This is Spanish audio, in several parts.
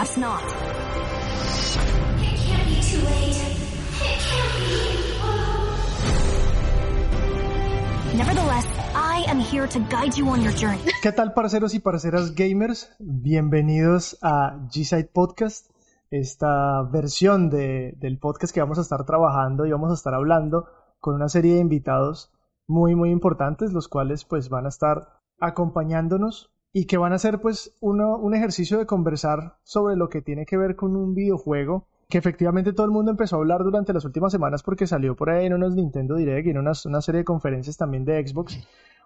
perhaps not. ¿Qué tal, parceros y parceras gamers? Bienvenidos a G-Side Podcast, esta versión de, del podcast que vamos a estar trabajando y vamos a estar hablando con una serie de invitados muy, muy importantes, los cuales pues van a estar acompañándonos y que van a hacer pues uno, un ejercicio de conversar sobre lo que tiene que ver con un videojuego que efectivamente todo el mundo empezó a hablar durante las últimas semanas porque salió por ahí en unos Nintendo Direct y en unas, una serie de conferencias también de Xbox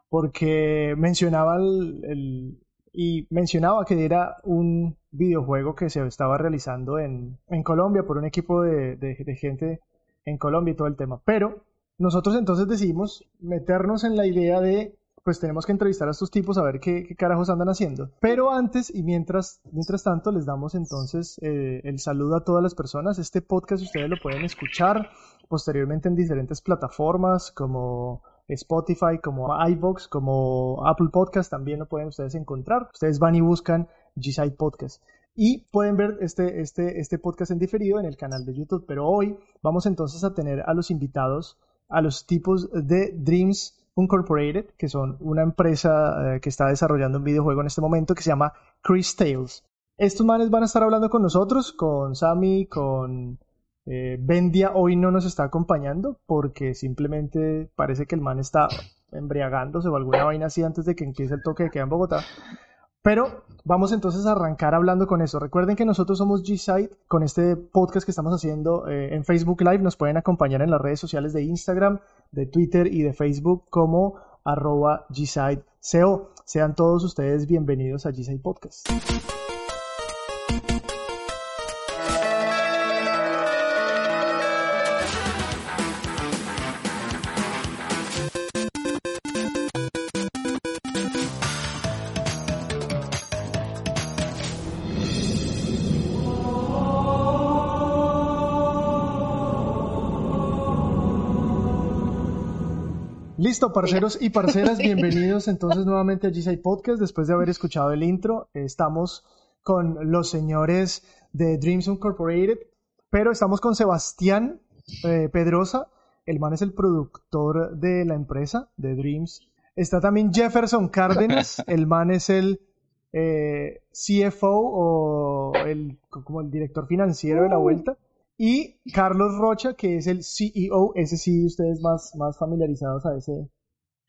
porque mencionaba el, el- y mencionaba que era un videojuego que se estaba realizando en, en Colombia por un equipo de, de- de gente en Colombia y todo el tema. Pero nosotros entonces decidimos meternos en la idea de, pues tenemos que entrevistar a estos tipos a ver qué, carajos andan haciendo. Pero antes y mientras, mientras tanto les damos entonces eh, el saludo a todas las personas. Este podcast ustedes lo pueden escuchar posteriormente en diferentes plataformas como Spotify, como iVoox, como Apple Podcast, también lo pueden ustedes encontrar. Ustedes van y buscan G-Side Podcast. Y pueden ver este, este, este podcast en diferido en el canal de YouTube. Pero hoy vamos entonces a tener a los invitados, a los tipos de Dreams Incorporated, que son una empresa eh, que está desarrollando un videojuego en este momento que se llama Chris Tales. Estos manes van a estar hablando con nosotros, con Sammy, con eh, Bendia hoy no nos está acompañando porque simplemente parece que el man está embriagándose o alguna vaina así antes de que empiece el toque de queda en Bogotá. Pero vamos entonces a arrancar hablando con eso. Recuerden que nosotros somos G-Side con este podcast que estamos haciendo eh, en Facebook Live. Nos pueden acompañar en las redes sociales de Instagram, de Twitter y de Facebook como arroba G-Side.co. Sean todos ustedes bienvenidos a G-Side Podcast. Listo, parceros y parceras, bienvenidos entonces nuevamente a G-Side Podcast. Después de haber escuchado el intro, eh, estamos con los señores de Dreams Incorporated, pero estamos con Sebastián eh, Pedrosa. El man es el productor de la empresa, de Dreams. Está también Jefferson Cárdenas, el man es el eh, CFO o el, como el director financiero de la vuelta. Y Carlos Rocha, que es el CEO, ese sí ustedes más, más familiarizados a ese,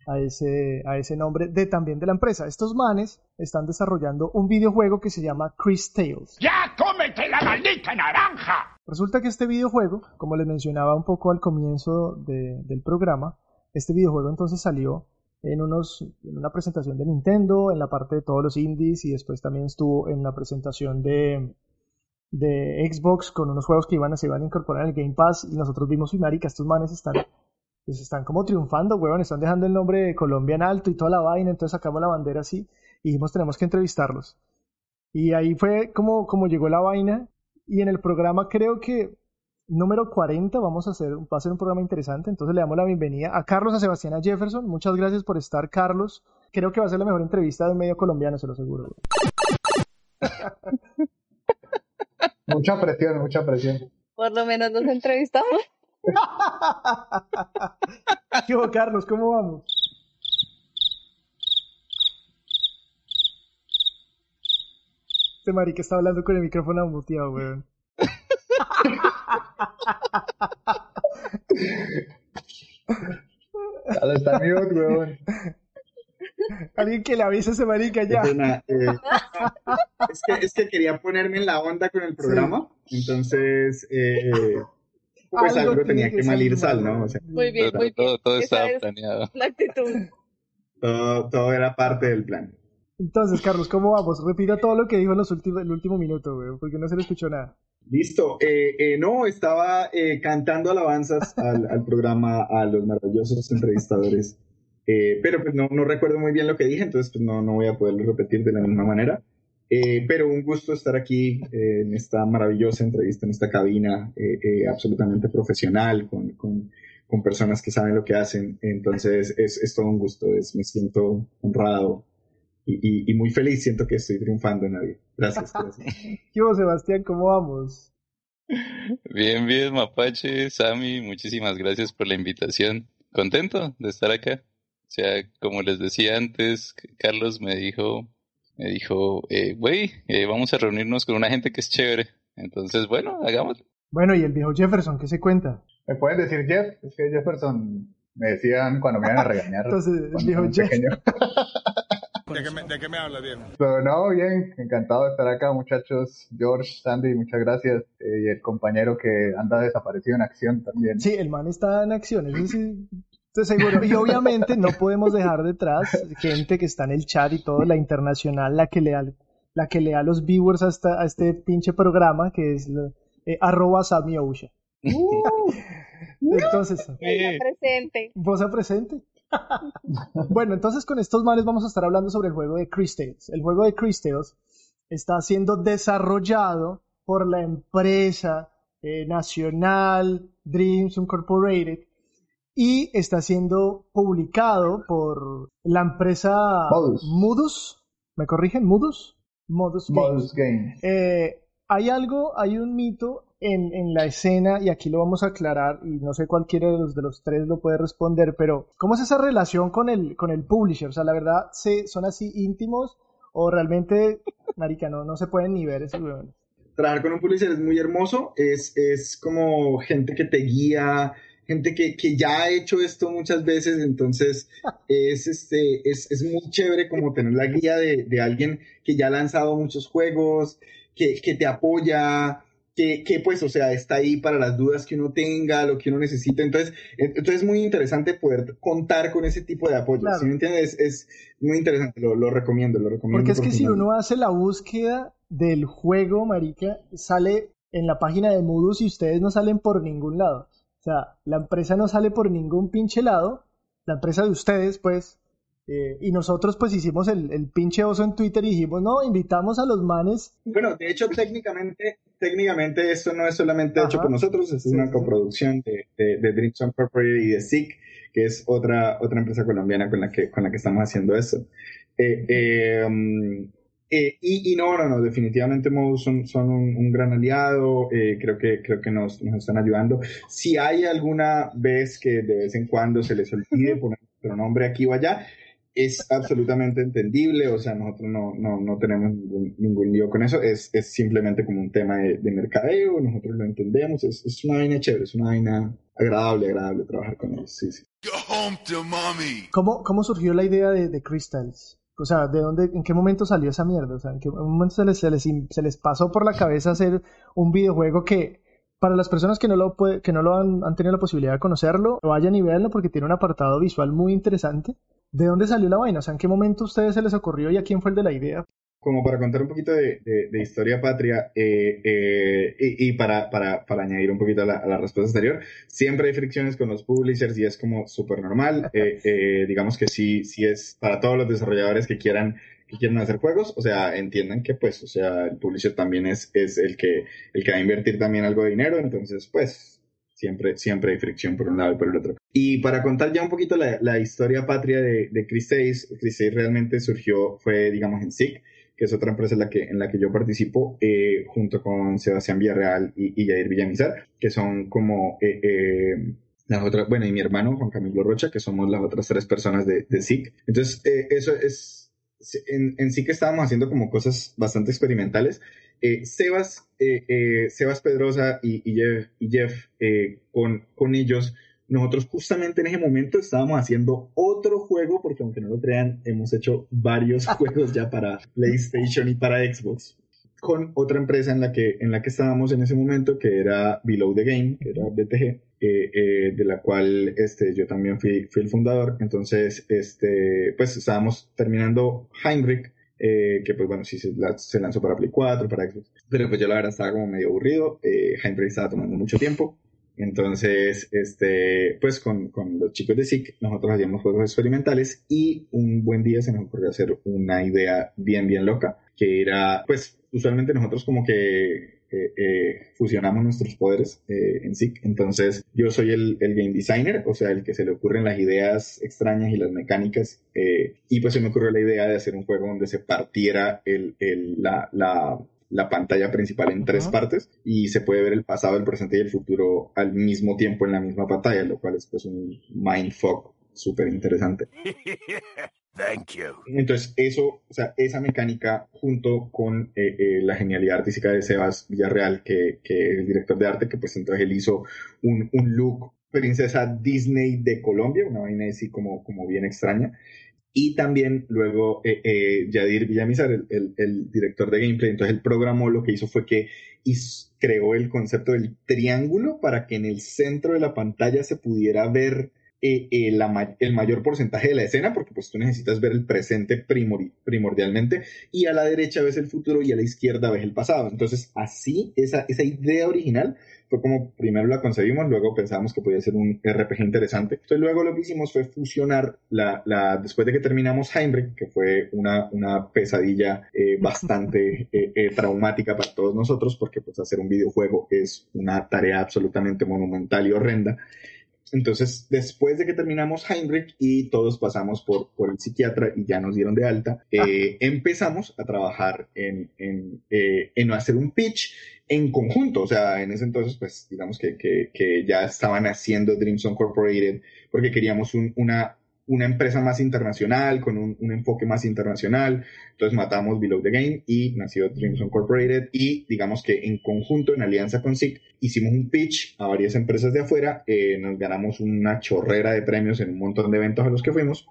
a ese, a ese nombre de también de la empresa. Estos manes están desarrollando un videojuego que se llama Chris Tales. ¡Ya cómete la maldita naranja! Resulta que este videojuego, como les mencionaba un poco al comienzo de- del programa, este videojuego entonces salió en, unos, en una presentación de Nintendo, en la parte de todos los indies y después también estuvo en la presentación de, de Xbox con unos juegos que iban a, se iban a incorporar en el Game Pass y nosotros vimos, uy, marica, estos manes están, pues están como triunfando, weón, están dejando el nombre de Colombia en alto y toda la vaina, entonces sacamos la bandera así y dijimos, tenemos que entrevistarlos. Y ahí fue como, como llegó la vaina y en el programa creo que número 40 vamos a hacer, va a ser un programa interesante, entonces le damos la bienvenida a Carlos, a Sebastián, a Jefferson, muchas gracias por estar, Carlos. Creo que va a ser la mejor entrevista de un medio colombiano, se lo aseguro. Mucha presión, mucha presión. Por lo menos nos entrevistamos. ¿Qué Carlos? ¿Cómo vamos? Este marica está hablando con el micrófono muteado, weón. Dale, está mute, weón. Alguien que le avise a ese marica ya. pena, eh, es, que, es que quería ponerme en la onda con el programa, entonces eh, pues Algo tenía que que mal ir salir sal. ¿no? O sea, Muy bien, Todo, muy bien. todo, estaba es planeado. la actitud. todo, todo era parte del plan. Entonces, Carlos, ¿cómo vamos? Repita todo lo que dijo en los últimos, el último minuto, weón, porque no se le escuchó nada. Listo, eh, eh, no, estaba eh, cantando alabanzas al, al programa, a los maravillosos entrevistadores, eh, pero pues no, no recuerdo muy bien lo que dije, entonces pues no, no voy a poderlo repetir de la misma manera. Eh, pero un gusto estar aquí eh, en esta maravillosa entrevista, en esta cabina eh, eh, absolutamente profesional, con, con, con personas que saben lo que hacen. Entonces es, es todo un gusto, es, me siento honrado y, y- y muy feliz. Siento que estoy triunfando en la vida. Gracias, gracias. ¿Qué hubo, Sebastián? ¿Cómo vamos? Bien, bien, Mapache, Sammy, muchísimas gracias por la invitación. Contento de estar acá. O sea, como les decía antes, Carlos me dijo, me dijo, eh, güey, eh, vamos a reunirnos con una gente que es chévere. Entonces, bueno, hagámoslo. Bueno, y el viejo Jefferson, ¿qué se cuenta? ¿Me pueden decir Jeff? Es que Jefferson me decían cuando me iban a regañar. Entonces, el viejo Jeff. pequeño. ¿De qué me, de qué me habla, viejo? Pero no, bien, encantado de estar acá, muchachos. George, Sandy, muchas gracias. Eh, y el compañero que anda desaparecido en acción también. Sí, el man está en acción, eso sí, seguro. Y obviamente no podemos dejar detrás gente que está en el chat y todo, la internacional, la que le da, la que le da los viewers a, esta- a este pinche programa, que es eh, arroba Sammy Ousha. Entonces, Eh, presente. ¿vos a presente? bueno, entonces con estos manes vamos a estar hablando sobre el juego de Chris Tales. El juego de Chris Tales está siendo desarrollado por la empresa eh, nacional Dreams Incorporated y está siendo publicado por la empresa Modus. Modus. ¿Me corrigen? Modus. Modus Games. Modus Games. Eh, hay algo, hay un mito en, en la escena, y aquí lo vamos a aclarar, y no sé cualquiera de los, de los tres lo puede responder, pero ¿cómo es esa relación con el, con el publisher? O sea, la verdad, ¿se, ¿son así íntimos o realmente, marica, no, no se pueden ni ver esos huevones? Trabajar con un publisher es muy hermoso, es, es como gente que te guía, gente que, que ya ha hecho esto muchas veces, entonces es, este, es, es muy chévere como tener la guía de, de alguien que ya ha lanzado muchos juegos, que, que te apoya, que, que pues, o sea, está ahí para las dudas que uno tenga, lo que uno necesita, entonces, entonces es muy interesante poder contar con ese tipo de apoyo, Claro. ¿sí me entiendes? Es, es muy interesante, lo, lo recomiendo, lo recomiendo. Porque es que si uno hace la búsqueda del juego, marica, sale en la página de Modus y ustedes no salen por ningún lado. O sea, la empresa no sale por ningún pinche lado, la empresa de ustedes, pues, eh, y nosotros pues hicimos el, el pinche oso en Twitter y dijimos, no, invitamos a los manes. Bueno, de hecho, técnicamente, técnicamente esto no es solamente hecho por nosotros, es Sí, una sí. coproducción de, de, de Dreams Incorporated y de SIC, que es otra, otra empresa colombiana con la que, con la que estamos haciendo esto. Eh, eh, um, eh, y, y no, no, no, definitivamente Modus son, son un, un gran aliado, eh, creo que, creo que nos, nos están ayudando. Si hay alguna vez que de vez en cuando se les olvide poner nuestro nombre aquí o allá, es absolutamente entendible, o sea, nosotros no, no, no tenemos ningún, ningún lío con eso, es, es simplemente como un tema de, de mercadeo, nosotros lo entendemos, es, es una vaina chévere, es una vaina agradable, agradable trabajar con ellos, sí, sí. Go home to mommy. ¿Cómo, cómo surgió la idea de, de Crystals? O sea, ¿de dónde, en qué momento salió esa mierda? O sea, ¿en qué momento se les, se les, se les pasó por la cabeza hacer un videojuego que, para las personas que no lo, puede- que no lo han, han tenido la posibilidad de conocerlo, vayan y véanlo porque tiene un apartado visual muy interesante. ¿De dónde salió la vaina? O sea, ¿en qué momento a ustedes se les ocurrió y a quién fue el de la idea? Como para contar un poquito de, de- de historia patria eh, eh, y, y para, para, para añadir un poquito a la, a la respuesta anterior, siempre hay fricciones con los publishers y es como súper normal. Eh, eh, digamos que sí, sí es para todos los desarrolladores que quieran que quieran hacer juegos, o sea, entiendan que pues, o sea, el publisher también es, es el que el que va a invertir también algo de dinero, entonces pues siempre, siempre hay fricción por un lado y por el otro. Y para contar ya un poquito la, la historia patria de, de Chris Tayes, Chris Tayes realmente surgió, fue digamos en SIG, que es otra empresa en la que, en la que yo participo, eh, junto con Sebastián Villarreal y, y Jair Villamizar, que son como eh, eh, las otras, bueno, y mi hermano Juan Camilo Rocha, que somos las otras tres personas de, de SIC. Entonces, eh, eso es, en, en SIC estábamos haciendo como cosas bastante experimentales. Eh, Sebas, eh, eh, Sebas Pedrosa y, y Jeff, y Jeff eh, con, con ellos, nosotros justamente en ese momento estábamos haciendo otro juego, porque aunque no lo crean, hemos hecho varios juegos ya para PlayStation y para Xbox, con otra empresa en la que, en la que estábamos en ese momento, que era Below the Game, que era BTG, eh, de la cual este, yo también fui, fui el fundador. Entonces, este, pues estábamos terminando Heinrich, eh, que pues bueno, sí se lanzó para Play 4, para Xbox. Pero pues yo la verdad estaba como medio aburrido. Eh, Heinrich estaba tomando mucho tiempo. Entonces, este, pues con, con los chicos de SIC, nosotros hacíamos juegos experimentales y un buen día se nos ocurrió hacer una idea bien, bien loca, que era, pues, usualmente nosotros como que eh, eh, fusionamos nuestros poderes eh, en SIC. Entonces, yo soy el, el, game designer, o sea, el que se le ocurren las ideas extrañas y las mecánicas. Y pues se me ocurrió la idea de hacer un juego donde se partiera el, el, la, la, pantalla principal en tres partes y se puede ver el pasado, el presente y el futuro al mismo tiempo en la misma pantalla, lo cual es pues un mindfuck súper interesante. Thank you. Entonces, eso, o sea, esa mecánica junto con eh, eh, la genialidad artística de Sebas Villarreal, que, que, es el director de arte, que pues entonces él hizo un, un look princesa Disney de Colombia, una vaina así como, como bien extraña. Y también luego eh, eh, Yadir Villamizar, el, el, director de gameplay, entonces él programó, lo que hizo fue que creó el concepto del triángulo para que en el centro de la pantalla se pudiera ver eh, eh, la, el mayor porcentaje de la escena, porque pues tú necesitas ver el presente primor, primordialmente, y a la derecha ves el futuro y a la izquierda ves el pasado. Entonces, así, esa, esa idea original fue como primero la concebimos, luego pensamos que podía ser un RPG interesante. Entonces, luego lo que hicimos fue fusionar la, la después de que terminamos Heinrich, que fue una, una pesadilla eh, bastante eh, eh, traumática para todos nosotros, porque pues hacer un videojuego es una tarea absolutamente monumental y horrenda. Entonces, después de que terminamos Heinrich y todos pasamos por, por el psiquiatra y ya nos dieron de alta, eh, empezamos a trabajar en, en, eh, en, hacer un pitch en conjunto. O sea, en ese entonces, pues digamos que, que, que ya estaban haciendo Dreams Incorporated porque queríamos un, una, una empresa más internacional, con un, un, enfoque más internacional. Entonces matamos Below the Game y nació Dreams Incorporated y digamos que en conjunto, en alianza con SIG, hicimos un pitch a varias empresas de afuera, eh, nos ganamos una chorrera de premios en un montón de eventos a los que fuimos.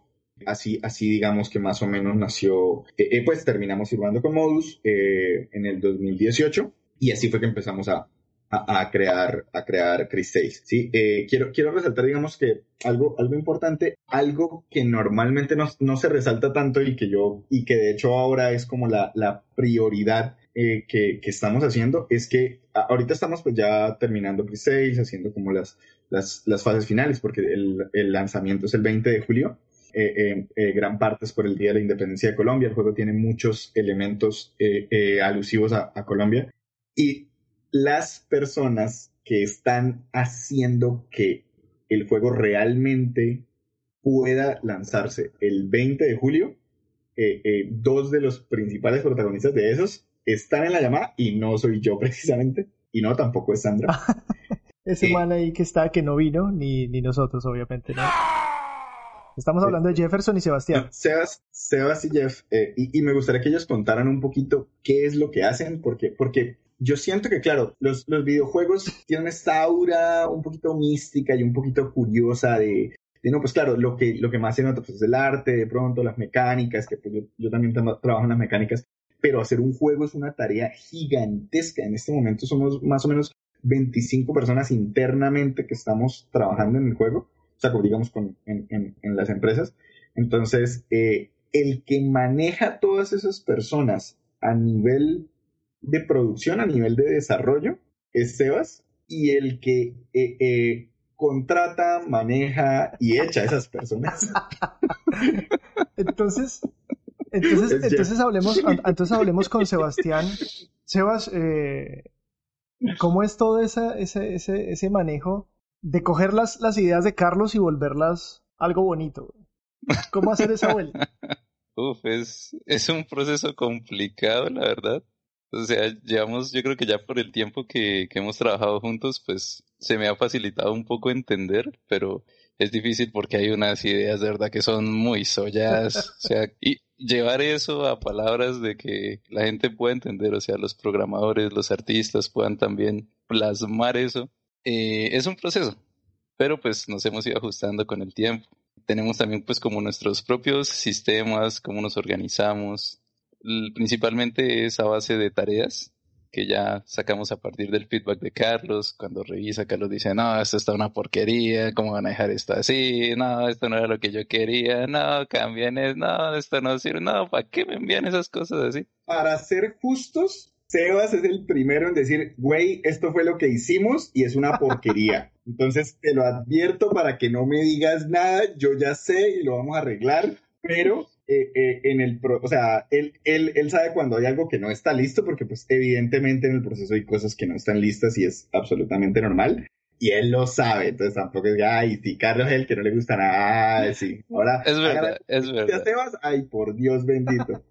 Así, así digamos que más o menos nació, eh, eh, pues terminamos firmando con Modus en el 2018 y así fue que empezamos a, a, a, crear, a crear Chris 6. ¿sí? Eh, quiero, quiero resaltar, digamos, que algo, algo importante, algo que normalmente no, no, se resalta tanto y que yo, y que de hecho ahora es como la, la prioridad eh, que, que, estamos haciendo, es que ahorita estamos pues ya terminando Chris 6, haciendo como las, las, las fases finales, porque el, el lanzamiento es el 20 de julio. Eh, eh, gran parte es por el Día de la Independencia de Colombia. El juego tiene muchos elementos eh, alusivos a, a Colombia. Y las personas que están haciendo que el juego realmente pueda lanzarse el 20 de julio, eh, eh, dos de los principales protagonistas de esos están en la llamada y no soy yo precisamente, y no tampoco es Sandra. Ese eh, man ahí que está, que no vino, ni, ni nosotros, obviamente, ¿no? Estamos hablando de Jefferson y Sebastián. Sebas, Sebas y Jeff, eh, y, y, me gustaría que ellos contaran un poquito qué es lo que hacen, porque, porque yo siento que, claro, los, los videojuegos tienen esta aura un poquito mística y un poquito curiosa de, de no, pues claro, lo que, lo que más se nota pues, es el arte, de pronto, las mecánicas, que pues, yo, yo también trabajo en las mecánicas, pero hacer un juego es una tarea gigantesca. En este momento somos más o menos 25 personas internamente que estamos trabajando en el juego, o sea, digamos, con, en, en, las empresas. Entonces, eh, el que maneja todas esas personas a nivel de producción, a nivel de desarrollo, es Sebas, y el que eh, eh, contrata, maneja y echa a esas personas. entonces, entonces, entonces hablemos, entonces hablemos con Sebastián. Sebas, eh, ¿cómo es todo ese, ese, ese, ese manejo de coger las, las ideas de Carlos y volverlas algo bonito? ¿Cómo hacer esa vuelta? Uf, es, es un proceso complicado, la verdad. O sea, llevamos, yo creo que ya por el tiempo que, que hemos trabajado juntos, pues se me ha facilitado un poco entender, pero es difícil porque hay unas ideas de verdad que son muy solladas. o sea, y llevar eso a palabras de que la gente pueda entender, o sea, los programadores, los artistas puedan también plasmar eso, eh, es un proceso. Pero pues nos hemos ido ajustando con el tiempo. Tenemos también pues como nuestros propios sistemas, cómo nos organizamos, principalmente es a base de tareas que ya sacamos a partir del feedback de Carlos. Cuando revisa, Carlos dice, no, esto está una porquería, ¿cómo van a dejar esto así? No, esto no era lo que yo quería, no, cambian es, no, esto no sirve, no, ¿para qué me envían esas cosas así? Para ser justos, Sebas es el primero en decir, güey, esto fue lo que hicimos y es una porquería. Entonces te lo advierto para que no me digas nada, yo ya sé y lo vamos a arreglar, pero eh, eh, en el pro, o sea, él, él, él sabe cuando hay algo que no está listo, porque pues evidentemente en el proceso hay cosas que no están listas y es absolutamente normal. Y él lo sabe, entonces tampoco es, ay, si Carlos es el que no le gusta nada, sí. Ahora, Es verdad, hágale- es ¿Ya verdad. te vas? Ay, por Dios bendito.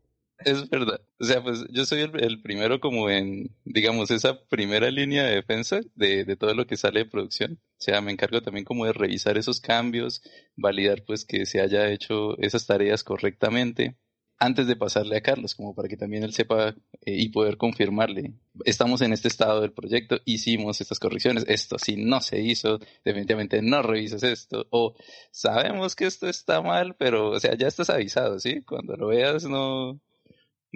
Es verdad. O sea, pues yo soy el, primero como en, digamos, esa primera línea de defensa de, de todo lo que sale de producción. O sea, me encargo también como de revisar esos cambios, validar pues que se haya hecho esas tareas correctamente antes de pasarle a Carlos, como para que también él sepa eh, y poder confirmarle. Estamos en este estado del proyecto, hicimos estas correcciones, esto sí no se hizo, definitivamente no revisas esto, o sabemos que esto está mal, pero, o sea, ya estás avisado, ¿sí? Cuando lo veas no,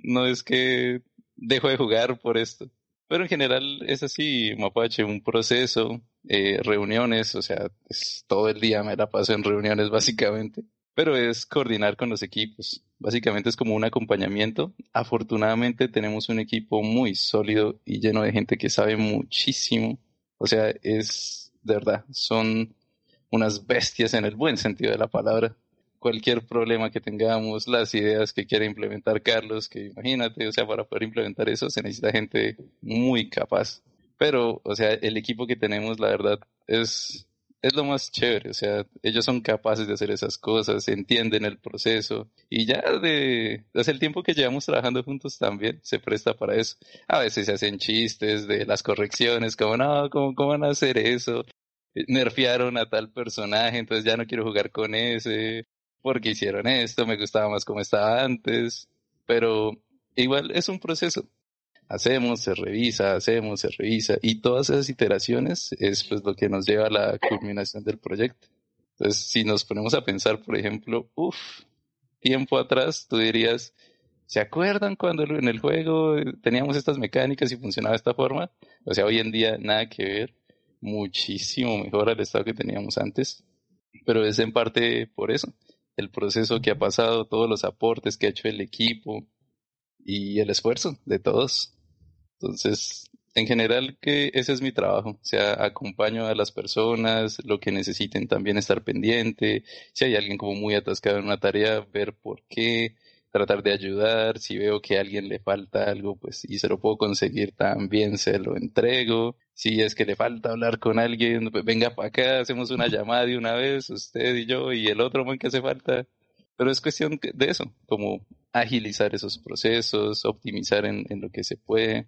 no es que dejo de jugar por esto. Pero en general es así, Mapache, un proceso, eh, reuniones, o sea, es- todo el día me la paso en reuniones básicamente. Pero es coordinar con los equipos. Básicamente es como un acompañamiento. Afortunadamente tenemos un equipo muy sólido y lleno de gente que sabe muchísimo. O sea, es de verdad, son unas bestias en el buen sentido de la palabra cualquier problema que tengamos, las ideas que quiera implementar Carlos, que imagínate, o sea, para poder implementar eso se necesita gente muy capaz. Pero, o sea, el equipo que tenemos, la verdad, es, es lo más chévere, o sea, ellos son capaces de hacer esas cosas, entienden el proceso y ya de, desde el tiempo que llevamos trabajando juntos también se presta para eso. A veces se hacen chistes de las correcciones, como no, ¿cómo, cómo van a hacer eso? Nerfearon a tal personaje, entonces ya no quiero jugar con ese porque hicieron esto, me gustaba más como estaba antes, pero igual es un proceso. Hacemos, se revisa, hacemos, se revisa, y todas esas iteraciones es pues lo que nos lleva a la culminación del proyecto. Entonces, si nos ponemos a pensar, por ejemplo, uff, tiempo atrás, tú dirías, ¿se acuerdan cuando en el juego teníamos estas mecánicas y funcionaba de esta forma? O sea, hoy en día nada que ver, muchísimo mejor al estado que teníamos antes, pero es en parte por eso el proceso que ha pasado, todos los aportes que ha hecho el equipo y el esfuerzo de todos. Entonces, en general, que ese es mi trabajo. O sea, acompaño a las personas, lo que necesiten también estar pendiente. Si hay alguien como muy atascado en una tarea, ver por qué, tratar de ayudar. Si veo que a alguien le falta algo, pues, y se lo puedo conseguir, también se lo entrego. Si es que le falta hablar con alguien, pues venga para acá, hacemos una llamada de una vez, usted y yo, y el otro man que hace falta. Pero es cuestión de eso, como agilizar esos procesos, optimizar en, en lo que se puede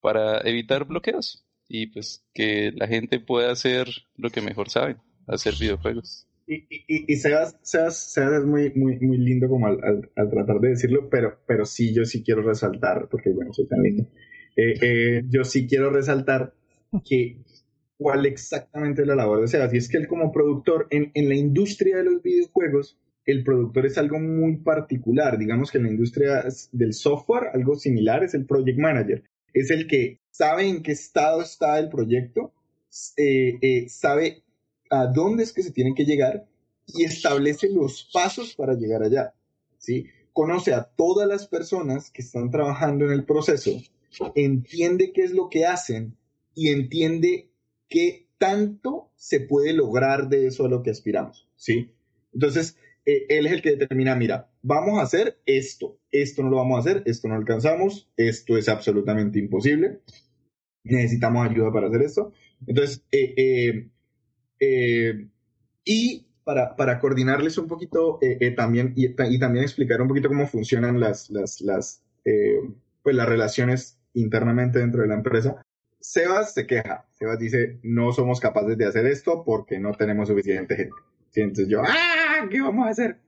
para evitar bloqueos y pues que la gente pueda hacer lo que mejor sabe, hacer videojuegos. Y, y, y- Sebas, Sebas, Sebas es muy, muy, muy lindo como al, al- al tratar de decirlo, pero, pero sí, yo sí quiero resaltar, porque bueno, soy tan lindo, Eh, eh, yo sí quiero resaltar que cuál exactamente es la labor de Sebas, y es que él como productor en, en la industria de los videojuegos, el productor es algo muy particular, digamos que en la industria del software, algo similar es el project manager, es el que sabe en qué estado está el proyecto, eh, eh, sabe a dónde es que se tienen que llegar y establece los pasos para llegar allá. ¿sí? Conoce a todas las personas que están trabajando en el proceso, entiende qué es lo que hacen y entiende qué tanto se puede lograr de eso a lo que aspiramos. ¿sí? Entonces, eh, él es el que determina, mira, vamos a hacer esto, esto no lo vamos a hacer, esto no alcanzamos, esto es absolutamente imposible, necesitamos ayuda para hacer esto. Entonces, eh, eh, eh, y para, para coordinarles un poquito también y, y, también explicar un poquito cómo funcionan las, las, las, pues las relaciones internamente dentro de la empresa, Sebas se queja. Sebas dice, no somos capaces de hacer esto porque no tenemos suficiente gente. Entonces yo, ¡ah! ¿Qué vamos a hacer?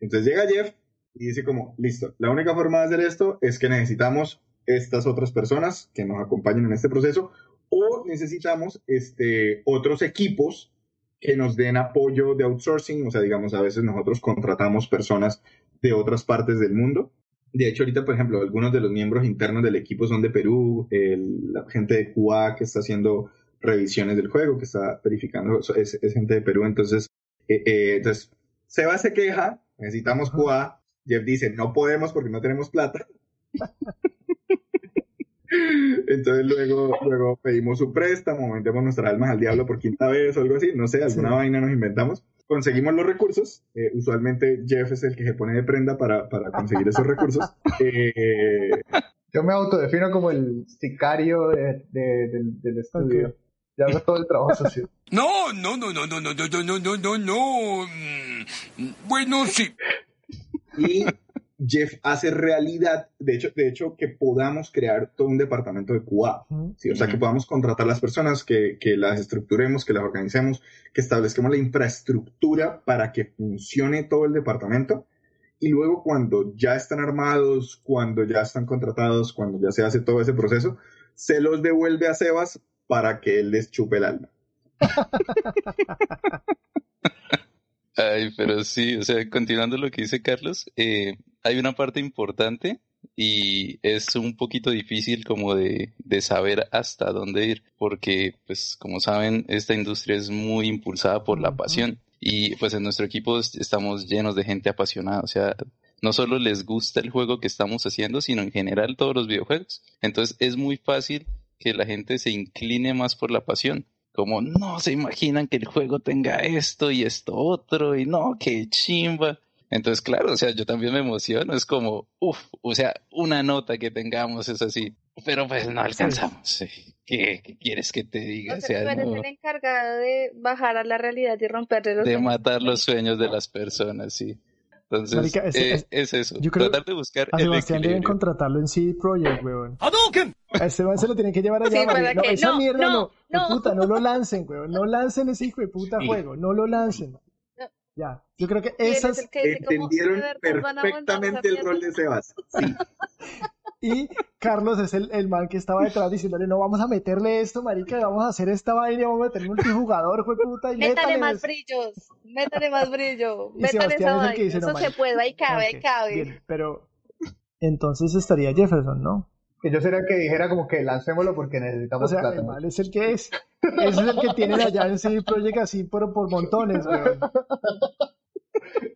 Entonces llega Jeff y dice como, listo, la única forma de hacer esto es que necesitamos estas otras personas que nos acompañen en este proceso o necesitamos este, otros equipos que nos den apoyo de outsourcing, o sea, digamos, a veces nosotros contratamos personas de otras partes del mundo. De hecho, ahorita, por ejemplo, algunos de los miembros internos del equipo son de Perú, el, la gente de QA que está haciendo revisiones del juego, que está verificando, es, es gente de Perú, entonces, eh, eh, entonces, Seba se queja, necesitamos QA, Jeff dice, no podemos porque no tenemos plata. Entonces luego, luego pedimos un préstamo, vendemos nuestras almas al diablo por quinta vez o algo así, no sé, alguna sí. vaina nos inventamos. Conseguimos los recursos. eh, usualmente Jeff es el que se pone de prenda para, para conseguir esos recursos. Eh, Yo me autodefino como el sicario de- de- del, del estudio. Yo hago todo el trabajo sucio. No, no, no, no, no, no, no, no, no, no, no, no. Mm, Bueno, sí. y Jeff hace realidad, de hecho, de hecho, que podamos crear todo un departamento de QA. Sí, o sea, que podamos contratar las personas, que, que las estructuremos, que las organicemos, que establezcamos la infraestructura para que funcione todo el departamento. Y luego cuando ya están armados, cuando ya están contratados, cuando ya se hace todo ese proceso, se los devuelve a Sebas para que él les chupe el alma. Ay, pero sí, o sea, continuando lo que dice Carlos, eh, hay una parte importante y es un poquito difícil como de, de saber hasta dónde ir, porque pues como saben, esta industria es muy impulsada por la pasión y pues en nuestro equipo est- estamos llenos de gente apasionada, o sea, no solo les gusta el juego que estamos haciendo, sino en general todos los videojuegos. Entonces es muy fácil que la gente se incline más por la pasión. Como no se imaginan que el juego tenga esto y esto otro y no, qué chimba. Entonces, claro, o sea, yo también me emociono, es como, uff, o sea, una nota que tengamos es así, pero pues no alcanzamos. sí. ¿Qué, qué quieres que te diga? O sea, sea, tú eres no, el encargado de bajar a la realidad y romperle los de sueños. matar los sueños de las personas, sí. Entonces, Marica, ese- eh, ese- es eso, yo creo- tratar de buscar A Sebastián deben contratarlo en CD Projekt, weón. ¡Hadouken! A ese man se lo tienen que llevar allá. Sí, para no, que- esa no, mierda no, no. no. De puta, no lo lancen, weón. No lancen ese hijo de puta Sí. juego. No lo lancen. Ya. Yo creo que esas. que como, Entendieron "De verdad, van a montar perfectamente el rol de mierda". Sebas. Sí. Y Carlos es el, el man que estaba detrás diciéndole, no, vamos a meterle esto, marica, vamos a hacer esta vaina, vamos a meter multijugador, de puta, y Métale métale más eso". brillos, métale más brillo, Y métale Sebastián esa es el vaina, que dice, eso "No, se marica". puede, ahí cabe, ahí Ok, cabe. bien, pero entonces estaría Jefferson, ¿no? Que yo sería el que dijera como que lancémoslo porque O necesitamos sea, plata. el es el que es. Ese es el que tienen allá en CD Projekt así por, por montones, weón.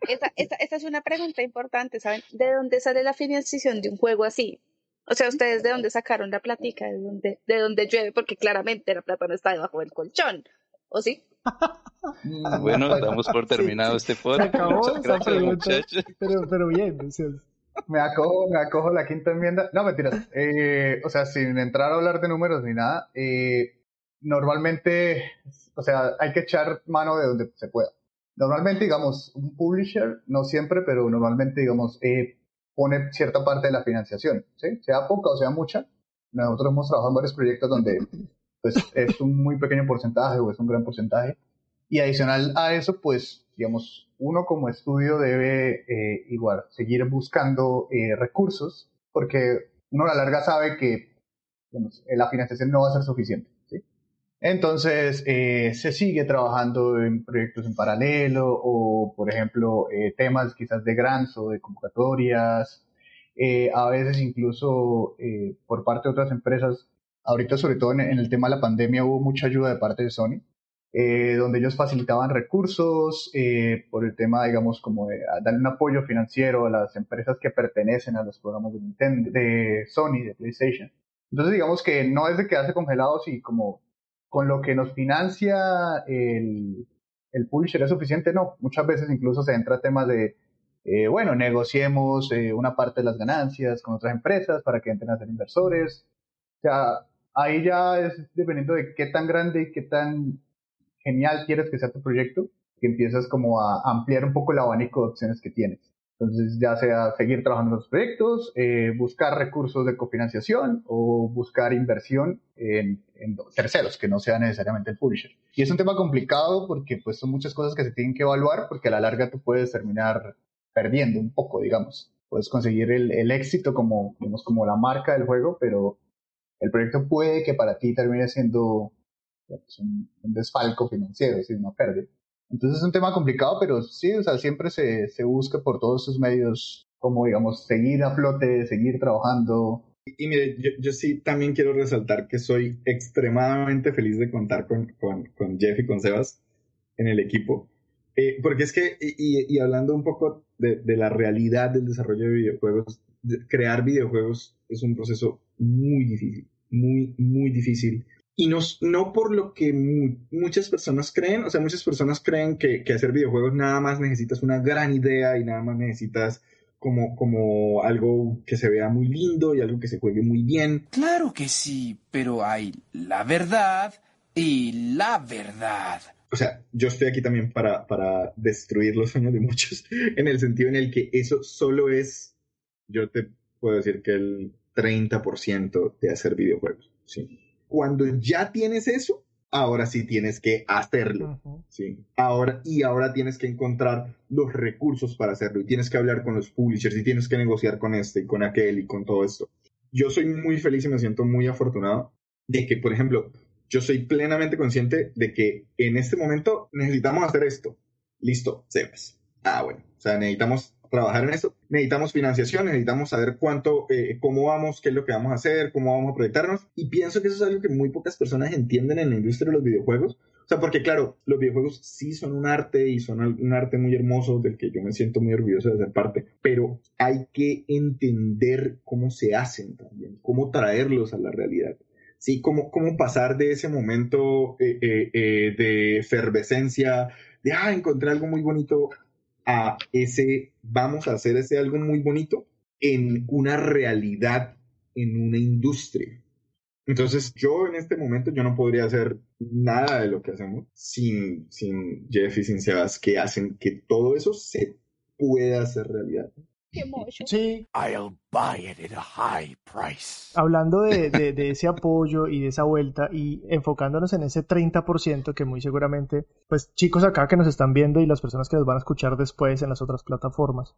Esa, esa, esa es una pregunta importante, ¿saben? ¿De dónde sale la financiación de un juego así? O sea, ¿ustedes de dónde sacaron la platica? ¿De dónde, de dónde llueve? Porque claramente la plata no está debajo del colchón. ¿O sí? Bueno, damos por terminado este podcast. acabó Muchas esa gracias, pregunta. muchachos. Pero, pero bien, sea, Me acojo, me acojo la quinta enmienda. No, mentiras. Eh, o sea, sin entrar a hablar de números ni nada, eh, normalmente, o sea, hay que echar mano de donde se pueda. Normalmente, digamos, un publisher, no siempre, pero normalmente, digamos, eh, pone cierta parte de la financiación, ¿sí? Sea poca o sea mucha. Nosotros hemos trabajado en varios proyectos donde pues, es un muy pequeño porcentaje o es un gran porcentaje. Y adicional a eso, pues, digamos, uno como estudio debe eh, igual seguir buscando eh, recursos, porque uno a la larga sabe que digamos, la financiación no va a ser suficiente. Entonces, eh, se sigue trabajando en proyectos en paralelo o, por ejemplo, eh, temas quizás de grants o de convocatorias. Eh, a veces incluso eh, por parte de otras empresas, ahorita sobre todo en, el tema de la pandemia hubo mucha ayuda de parte de Sony eh, donde ellos facilitaban recursos eh, por el tema, digamos, como de darle un apoyo financiero a las empresas que pertenecen a los programas de Nintendo, de Sony, de PlayStation. Entonces, digamos que no es de quedarse congelados y como con lo que nos financia el, el publisher es suficiente, no. Muchas veces incluso se entra a temas de, eh, bueno, negociemos eh, una parte de las ganancias con otras empresas para que entren a ser inversores. O sea, ahí ya es dependiendo de qué tan grande y qué tan genial quieres que sea tu proyecto, que empiezas como a ampliar un poco el abanico de opciones que tienes. Entonces, ya sea seguir trabajando en los proyectos, eh, buscar recursos de cofinanciación o buscar inversión en, terceros, que no sea necesariamente el publisher. Y es un tema complicado porque pues son muchas cosas que se tienen que evaluar porque a la larga tú puedes terminar perdiendo un poco, digamos. Puedes conseguir el, éxito como, digamos, como la marca del juego, pero el proyecto puede que para ti termine siendo un, un desfalco financiero, es decir, una pérdida. Entonces es un tema complicado, pero sí, o sea, siempre se, se busca por todos esos medios, como digamos, seguir a flote, seguir trabajando. Y mire, yo, yo sí también quiero resaltar que soy extremadamente feliz de contar con, con, con Jeff y con Sebas en el equipo. Eh, porque es que, y, y hablando un poco de, de, la realidad del desarrollo de videojuegos, de crear videojuegos es un proceso muy difícil, muy, muy difícil. Y no, no por lo que mu- muchas personas creen, o sea, muchas personas creen que, que hacer videojuegos nada más necesitas una gran idea y nada más necesitas como, como algo que se vea muy lindo y algo que se juegue muy bien. Claro que sí, pero hay la verdad y la verdad. O sea, yo estoy aquí también para, para destruir los sueños de muchos, en el sentido en el que eso solo es, yo te puedo decir que el 30% de hacer videojuegos, ¿sí? Cuando ya tienes eso, ahora sí tienes que hacerlo. Sí. Ahora, y ahora tienes que encontrar los recursos para hacerlo. Y tienes que hablar con los publishers y tienes que negociar con este y con aquel y con todo esto. Yo soy muy feliz y me siento muy afortunado de que, por ejemplo, yo soy plenamente consciente de que en este momento necesitamos hacer esto. Listo, sepas. Ah, bueno. O sea, necesitamos trabajar en esto. Necesitamos financiación, necesitamos saber cuánto, eh, cómo vamos, qué es lo que vamos a hacer, cómo vamos a proyectarnos. Y pienso que eso es algo que muy pocas personas entienden en la industria de los videojuegos. O sea, porque claro, los videojuegos sí son un arte y son un arte muy hermoso del que yo me siento muy orgulloso de ser parte, pero hay que entender cómo se hacen también, cómo traerlos a la realidad. Sí, cómo, cómo pasar de ese momento eh, eh, eh, de efervescencia, de, ah, encontré algo muy bonito, a ese, vamos a hacer ese algo muy bonito en una realidad, en una industria. Entonces, yo en este momento, yo no podría hacer nada de lo que hacemos sin, sin Jeff y sin Sebas, que hacen que todo eso se pueda hacer realidad. Qué mocho. Sí, I'll buy it at a high price. hablando de, de- de ese apoyo y de esa vuelta y enfocándonos en ese 30% que muy seguramente, pues chicos acá que nos están viendo y las personas que nos van a escuchar después en las otras plataformas,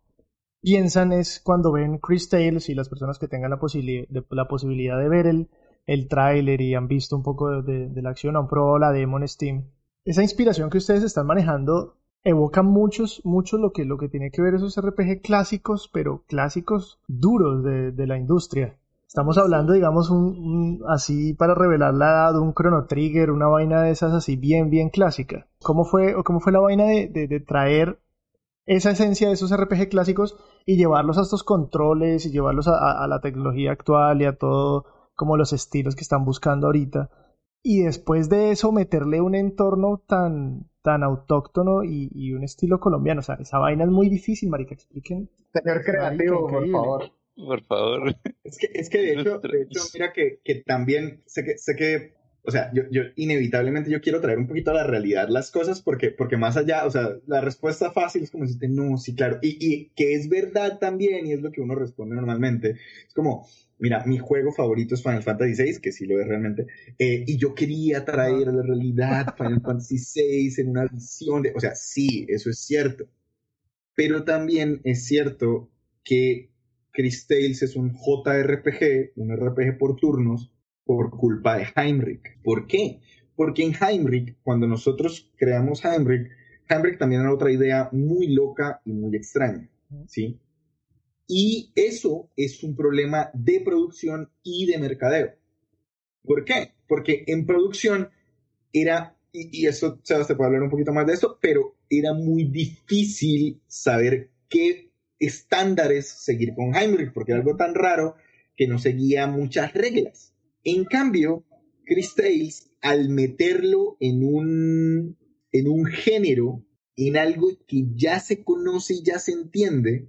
piensan es cuando ven Chris Tales y las personas que tengan la, posibili- de- la posibilidad de ver el, el tráiler y han visto un poco de, de la acción, han probado la demo en Steam. Esa inspiración que ustedes están manejando evoca muchos, mucho lo que, lo que tiene que ver esos RPG clásicos, pero clásicos duros de, de la industria. Estamos hablando, digamos, un, un- así para revelar la edad, un Chrono Trigger, una vaina de esas así bien, bien clásica. ¿Cómo fue, o cómo fue la vaina de, de- de traer esa esencia de esos RPG clásicos y llevarlos a estos controles y llevarlos a, a- a la tecnología actual y a todo como los estilos que están buscando ahorita? Y después de eso meterle un entorno tan, tan autóctono y, y un estilo colombiano. O sea, esa vaina es muy difícil, marica. Expliquen. Señor creativo, por favor. Por favor. Es que, es que de hecho, de hecho, mira que, que también sé que, sé que, o sea, yo, yo inevitablemente yo quiero traer un poquito a la realidad las cosas porque, porque más allá, o sea, la respuesta fácil es como decirte, no, sí, claro, y, y que es verdad también y es lo que uno responde normalmente. Es como, mira, mi juego favorito es Final Fantasy VI, que sí lo es realmente, eh, y yo quería traer a la realidad Final Fantasy VI en una visión de, o sea, sí, eso es cierto, pero también es cierto que Chris Tales es un JRPG, un RPG por turnos, por culpa de Heinrich. ¿Por qué? Porque en Heinrich, cuando nosotros creamos Heinrich, Heinrich también era otra idea muy loca y muy extraña, ¿sí? Y eso es un problema de producción y de mercadeo. ¿Por qué? Porque en producción era, y, y eso, te puede hablar un poquito más de eso, pero era muy difícil saber qué estándares seguir con Heinrich, porque era algo tan raro que no seguía muchas reglas. En cambio, Chris Tales, al meterlo en un, en un género, en algo que ya se conoce y ya se entiende,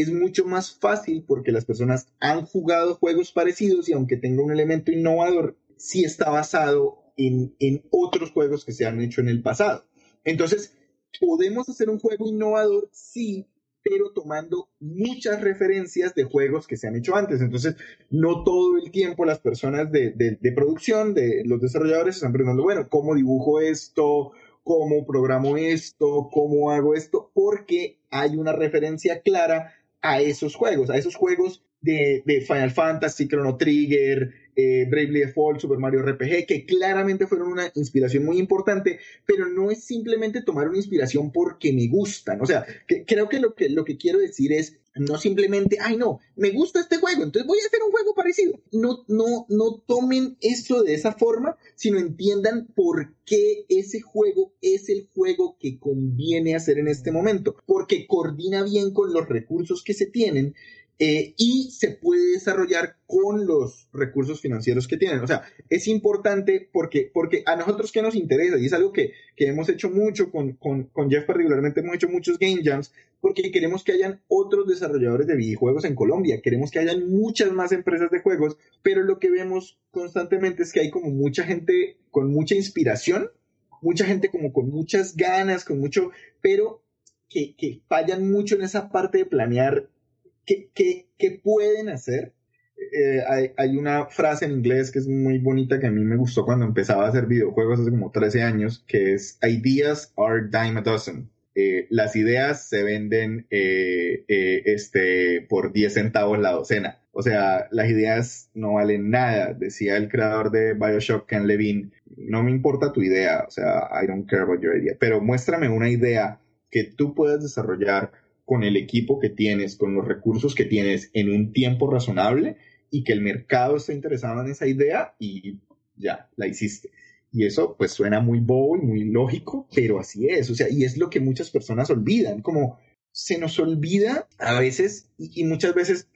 es mucho más fácil porque las personas han jugado juegos parecidos y aunque tenga un elemento innovador, sí está basado en, en otros juegos que se han hecho en el pasado. Entonces, ¿podemos hacer un juego innovador? Sí, pero tomando muchas referencias de juegos que se han hecho antes. Entonces, no todo el tiempo las personas de, de, de producción, de los desarrolladores, están preguntando, bueno, ¿cómo dibujo esto? ¿Cómo programo esto? ¿Cómo hago esto? Porque hay una referencia clara a esos juegos, a esos juegos de, Final Fantasy, Chrono Trigger, eh, Bravely Default, Super Mario RPG, que claramente fueron una inspiración muy importante, pero no es simplemente tomar una inspiración porque me gustan. O sea, creo que lo, que lo que quiero decir es no simplemente, ay no, me gusta este juego, entonces voy a hacer un juego parecido. No, no, no tomen eso de esa forma, sino entiendan por qué ese juego es el juego que conviene hacer en este momento, porque coordina bien con los recursos que se tienen eh, y se puede desarrollar con los recursos financieros que tienen. O sea, es importante porque, porque a nosotros que nos interesa, y es algo que, que hemos hecho mucho con, con, con, Jeff particularmente, hemos hecho muchos game jams, porque queremos que hayan otros desarrolladores de videojuegos en Colombia, queremos que hayan muchas más empresas de juegos, pero lo que vemos constantemente es que hay como mucha gente con mucha inspiración, mucha gente como con muchas ganas, con mucho, pero que, que fallan mucho en esa parte de planear ¿Qué, pueden hacer? Eh, hay, hay, una frase en inglés que es muy bonita que a mí me gustó cuando empezaba a hacer videojuegos hace como 13 años, que es Ideas are dime a dozen. Eh, las ideas se venden eh, este, por 10 centavos la docena. O sea, las ideas no valen nada, decía el creador de Bioshock, Ken Levine. No me importa tu idea, o sea, I don't care about your idea, pero muéstrame una idea que tú puedas desarrollar con el equipo que tienes, con los recursos que tienes en un tiempo razonable y que el mercado esté interesado en esa idea y ya, la hiciste. Y eso pues suena muy bobo y muy lógico, pero así es, o sea, y es lo que muchas personas olvidan, como se nos olvida a veces y, muchas veces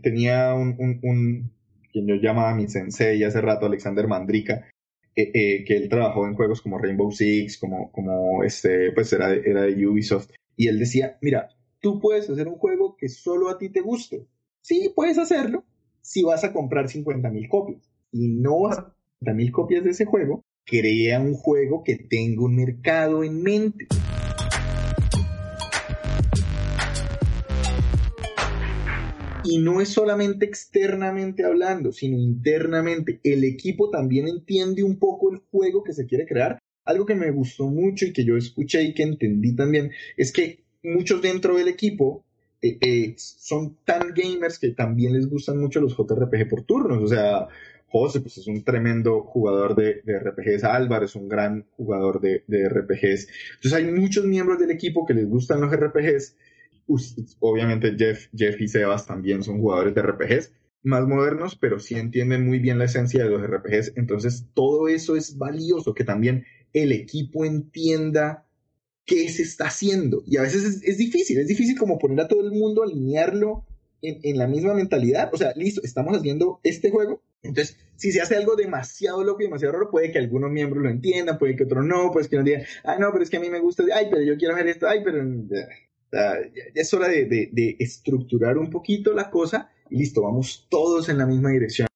tenía un, un, quien yo llamaba mi sensei hace rato, Alexander Mandrika, eh, eh, que él trabajó en juegos como Rainbow Six, como, como este, pues era era de Ubisoft, y él decía, mira, tú puedes hacer un juego que solo a ti te guste. Sí, puedes hacerlo si vas a comprar 50 mil copias. Y no vas a 50 mil copias de ese juego, crea un juego que tenga un mercado en mente. Y no es solamente externamente hablando, sino internamente. El equipo también entiende un poco el juego que se quiere crear. Algo que me gustó mucho y que yo escuché y que entendí también es que muchos dentro del equipo eh, eh, son tan gamers que también les gustan mucho los JRPG por turnos. O sea, José pues es un tremendo jugador de, RPGs, Álvaro es un gran jugador de, RPGs. Entonces hay muchos miembros del equipo que les gustan los RPGs. Obviamente Jeff, Jeff y Sebas también son jugadores de RPGs más modernos, pero sí entienden muy bien la esencia de los RPGs. Entonces todo eso es valioso, que también el equipo entienda qué se está haciendo. Y a veces es, difícil, es difícil como poner a todo el mundo, alinearlo en, la misma mentalidad. O sea, listo, estamos haciendo este juego. Entonces, si se hace algo demasiado loco y demasiado raro, puede que algunos miembros lo entiendan, puede que otros no, pues que no digan, ay, no, pero es que a mí me gusta, ay, pero yo quiero ver esto, ay, pero ya, es hora de, de, estructurar un poquito la cosa y listo, vamos todos en la misma dirección.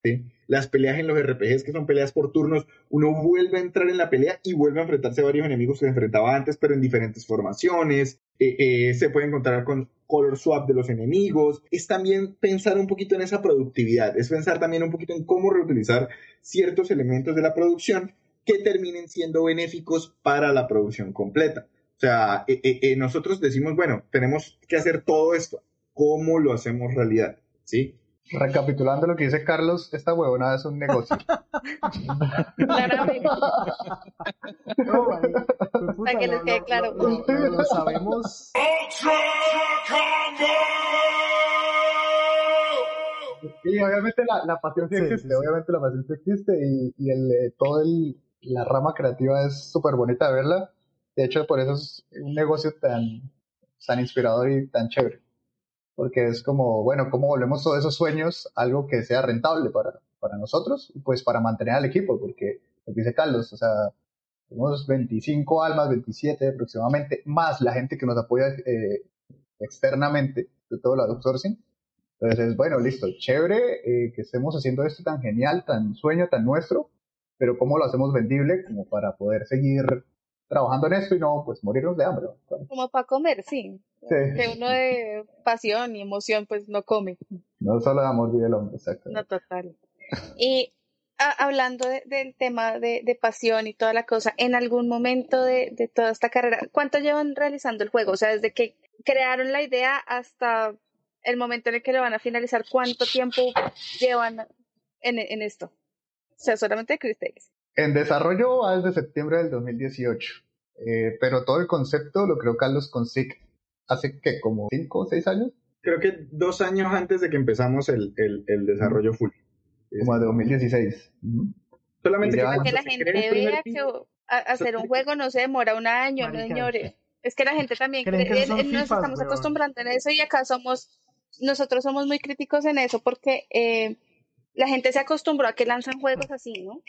Las peleas en los RPGs, que son peleas por turnos, uno vuelve a entrar en la pelea y vuelve a enfrentarse a varios enemigos que se enfrentaba antes, pero en diferentes formaciones. Eh, eh, se puede encontrar con color swap de los enemigos. Es también pensar un poquito en esa productividad, es pensar también un poquito en cómo reutilizar ciertos elementos de la producción que terminen siendo benéficos para la producción completa. O sea, eh, nosotros decimos, bueno, tenemos que hacer todo esto. ¿Cómo lo hacemos realidad? ¿Sí? Recapitulando lo que dice Carlos, esta huevona es un negocio. Claramente. No, Para que les quede claro. Lo, sabemos. Y obviamente la, la pasión sí existe, obviamente la pasión sí existe y, y el, eh, todo el, la rama creativa es súper bonita de verla. De hecho, por eso es un negocio tan, tan inspirador y tan chévere porque es como, bueno, ¿cómo volvemos todos esos sueños algo que sea rentable para, para nosotros? Pues para mantener al equipo, porque, lo dice Carlos, o sea, tenemos 25 almas, 27 aproximadamente, más la gente que nos apoya eh, externamente de todo el outsourcing. Entonces, bueno, listo, chévere eh, que estemos haciendo esto tan genial, tan sueño, tan nuestro, pero ¿cómo lo hacemos vendible como para poder seguir trabajando en esto y no, pues, morirnos de hambre? Como para comer, sí. Que uno de pasión y emoción pues no come. No solo de amor vive el hombre, exacto. No, total. Y hablando del tema de, pasión y toda la cosa, en algún momento de, de, toda esta carrera, ¿cuánto llevan realizando el juego? O sea, desde que crearon la idea hasta el momento en el que lo van a finalizar, ¿cuánto tiempo llevan en, en esto? O sea, solamente de ustedes. En desarrollo va desde septiembre del 2018, eh, pero todo el concepto lo creó Carlos Consic hace que como cinco o seis años. Creo que dos años antes de que empezamos el, el, desarrollo full. Como de 2016. Solamente que, que la gente vea que hacer un juego no se demora un año, no señores. Es que la gente también cree, nos estamos acostumbrando en eso y acá somos nosotros somos muy críticos en eso porque eh, la gente se acostumbró a que lanzan juegos así, ¿no?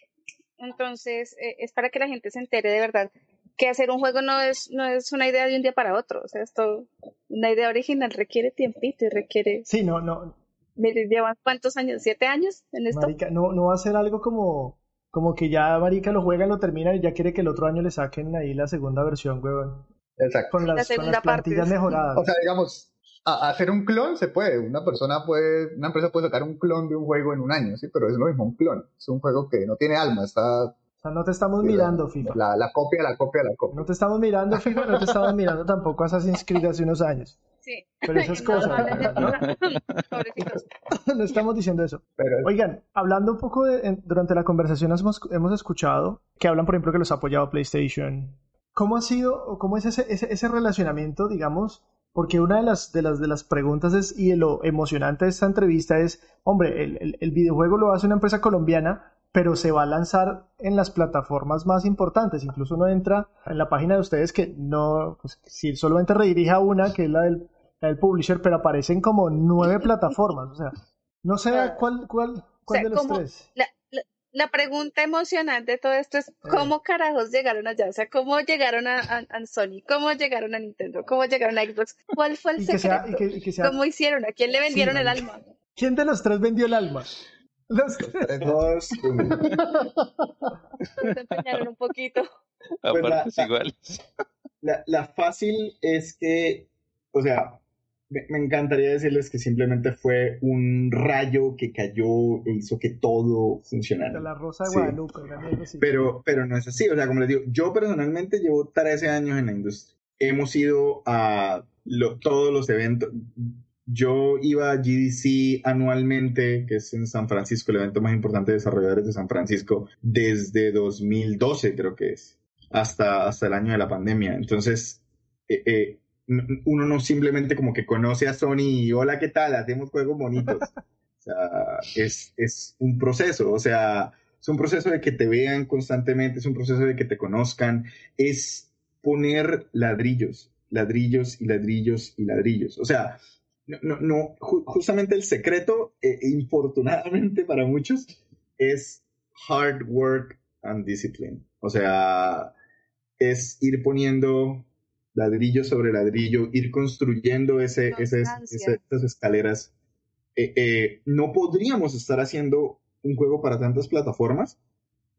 Entonces, eh, es para que la gente se entere de verdad que hacer un juego no es, no es una idea de un día para otro. O sea, esto, una idea original requiere tiempito y requiere. Sí, no, no. Mire, llevan cuántos años, siete años en esto. Marica, no, no va a ser algo como, como que ya Marica lo juega, lo termina y ya quiere que el otro año le saquen ahí la segunda versión, weón. Exacto. Con las, con segunda las parte. plantillas mejoradas. O sea, digamos, a- hacer un clon se puede. Una persona puede, una empresa puede sacar un clon de un juego en un año, sí, pero es lo mismo, un clon. Es un juego que no tiene alma, está O sea, no te estamos mirando, FIFA. la, la copia, la copia, la copia. No te estamos mirando, FIFA, no te estamos mirando tampoco Assassin's Creed hace unos años. Sí. Pero esas No, cosas, no, ¿no? No estamos diciendo eso. Pero Oigan, hablando un poco de, en- durante la conversación hemos, hemos escuchado que hablan, por ejemplo, que los ha apoyado PlayStation. ¿Cómo ha sido o cómo es ese, ese, ese relacionamiento, digamos? Porque una de las, de, las, de las preguntas es, y lo emocionante de esta entrevista es, hombre, el, el, el videojuego lo hace una empresa colombiana, pero se va a lanzar en las plataformas más importantes. Incluso uno entra en la página de ustedes que no, pues, si solamente redirige a una, que es la del, la del publisher, pero aparecen como nueve plataformas. O sea, no sé cuál, cuál, cuál sea, de los tres. La, la, pregunta emocionante de todo esto es cómo carajos llegaron allá, o sea, cómo llegaron a, a- a Sony, cómo llegaron a Nintendo, cómo llegaron a Xbox, cuál fue el Y que sea- secreto, y que- y que sea- cómo hicieron, a quién le vendieron el alma. ¿Quién de los tres vendió el alma? Los tres. Dos. Se empeñaron un poquito. Pues la- partes la- iguales. La, la fácil es que, o sea, me, me encantaría decirles que simplemente fue un rayo que cayó e hizo que todo funcionara. La Rosa de. Guadalupe. Pero, pero no es así. O sea, como les digo, yo personalmente llevo 13 años en la industria. Hemos ido a lo- todos los eventos. Yo iba a GDC anualmente, que es en San Francisco, el evento más importante de desarrolladores de San Francisco, desde 2012 creo que es, hasta, hasta el año de la pandemia. Entonces, eh, eh, uno no simplemente como que conoce a Sony y hola, ¿qué tal? Hacemos juegos bonitos. O sea, es, es un proceso, o sea, es un proceso de que te vean constantemente, es un proceso de que te conozcan, es poner ladrillos, ladrillos y ladrillos y ladrillos. O sea, no, no, no, ju- justamente el secreto, eh, infortunadamente para muchos, es hard work and discipline. O sea, es ir poniendo ladrillo sobre ladrillo, ir construyendo ese, ese- Constancia. ese- esas escaleras. Eh, eh, no podríamos estar haciendo un juego para tantas plataformas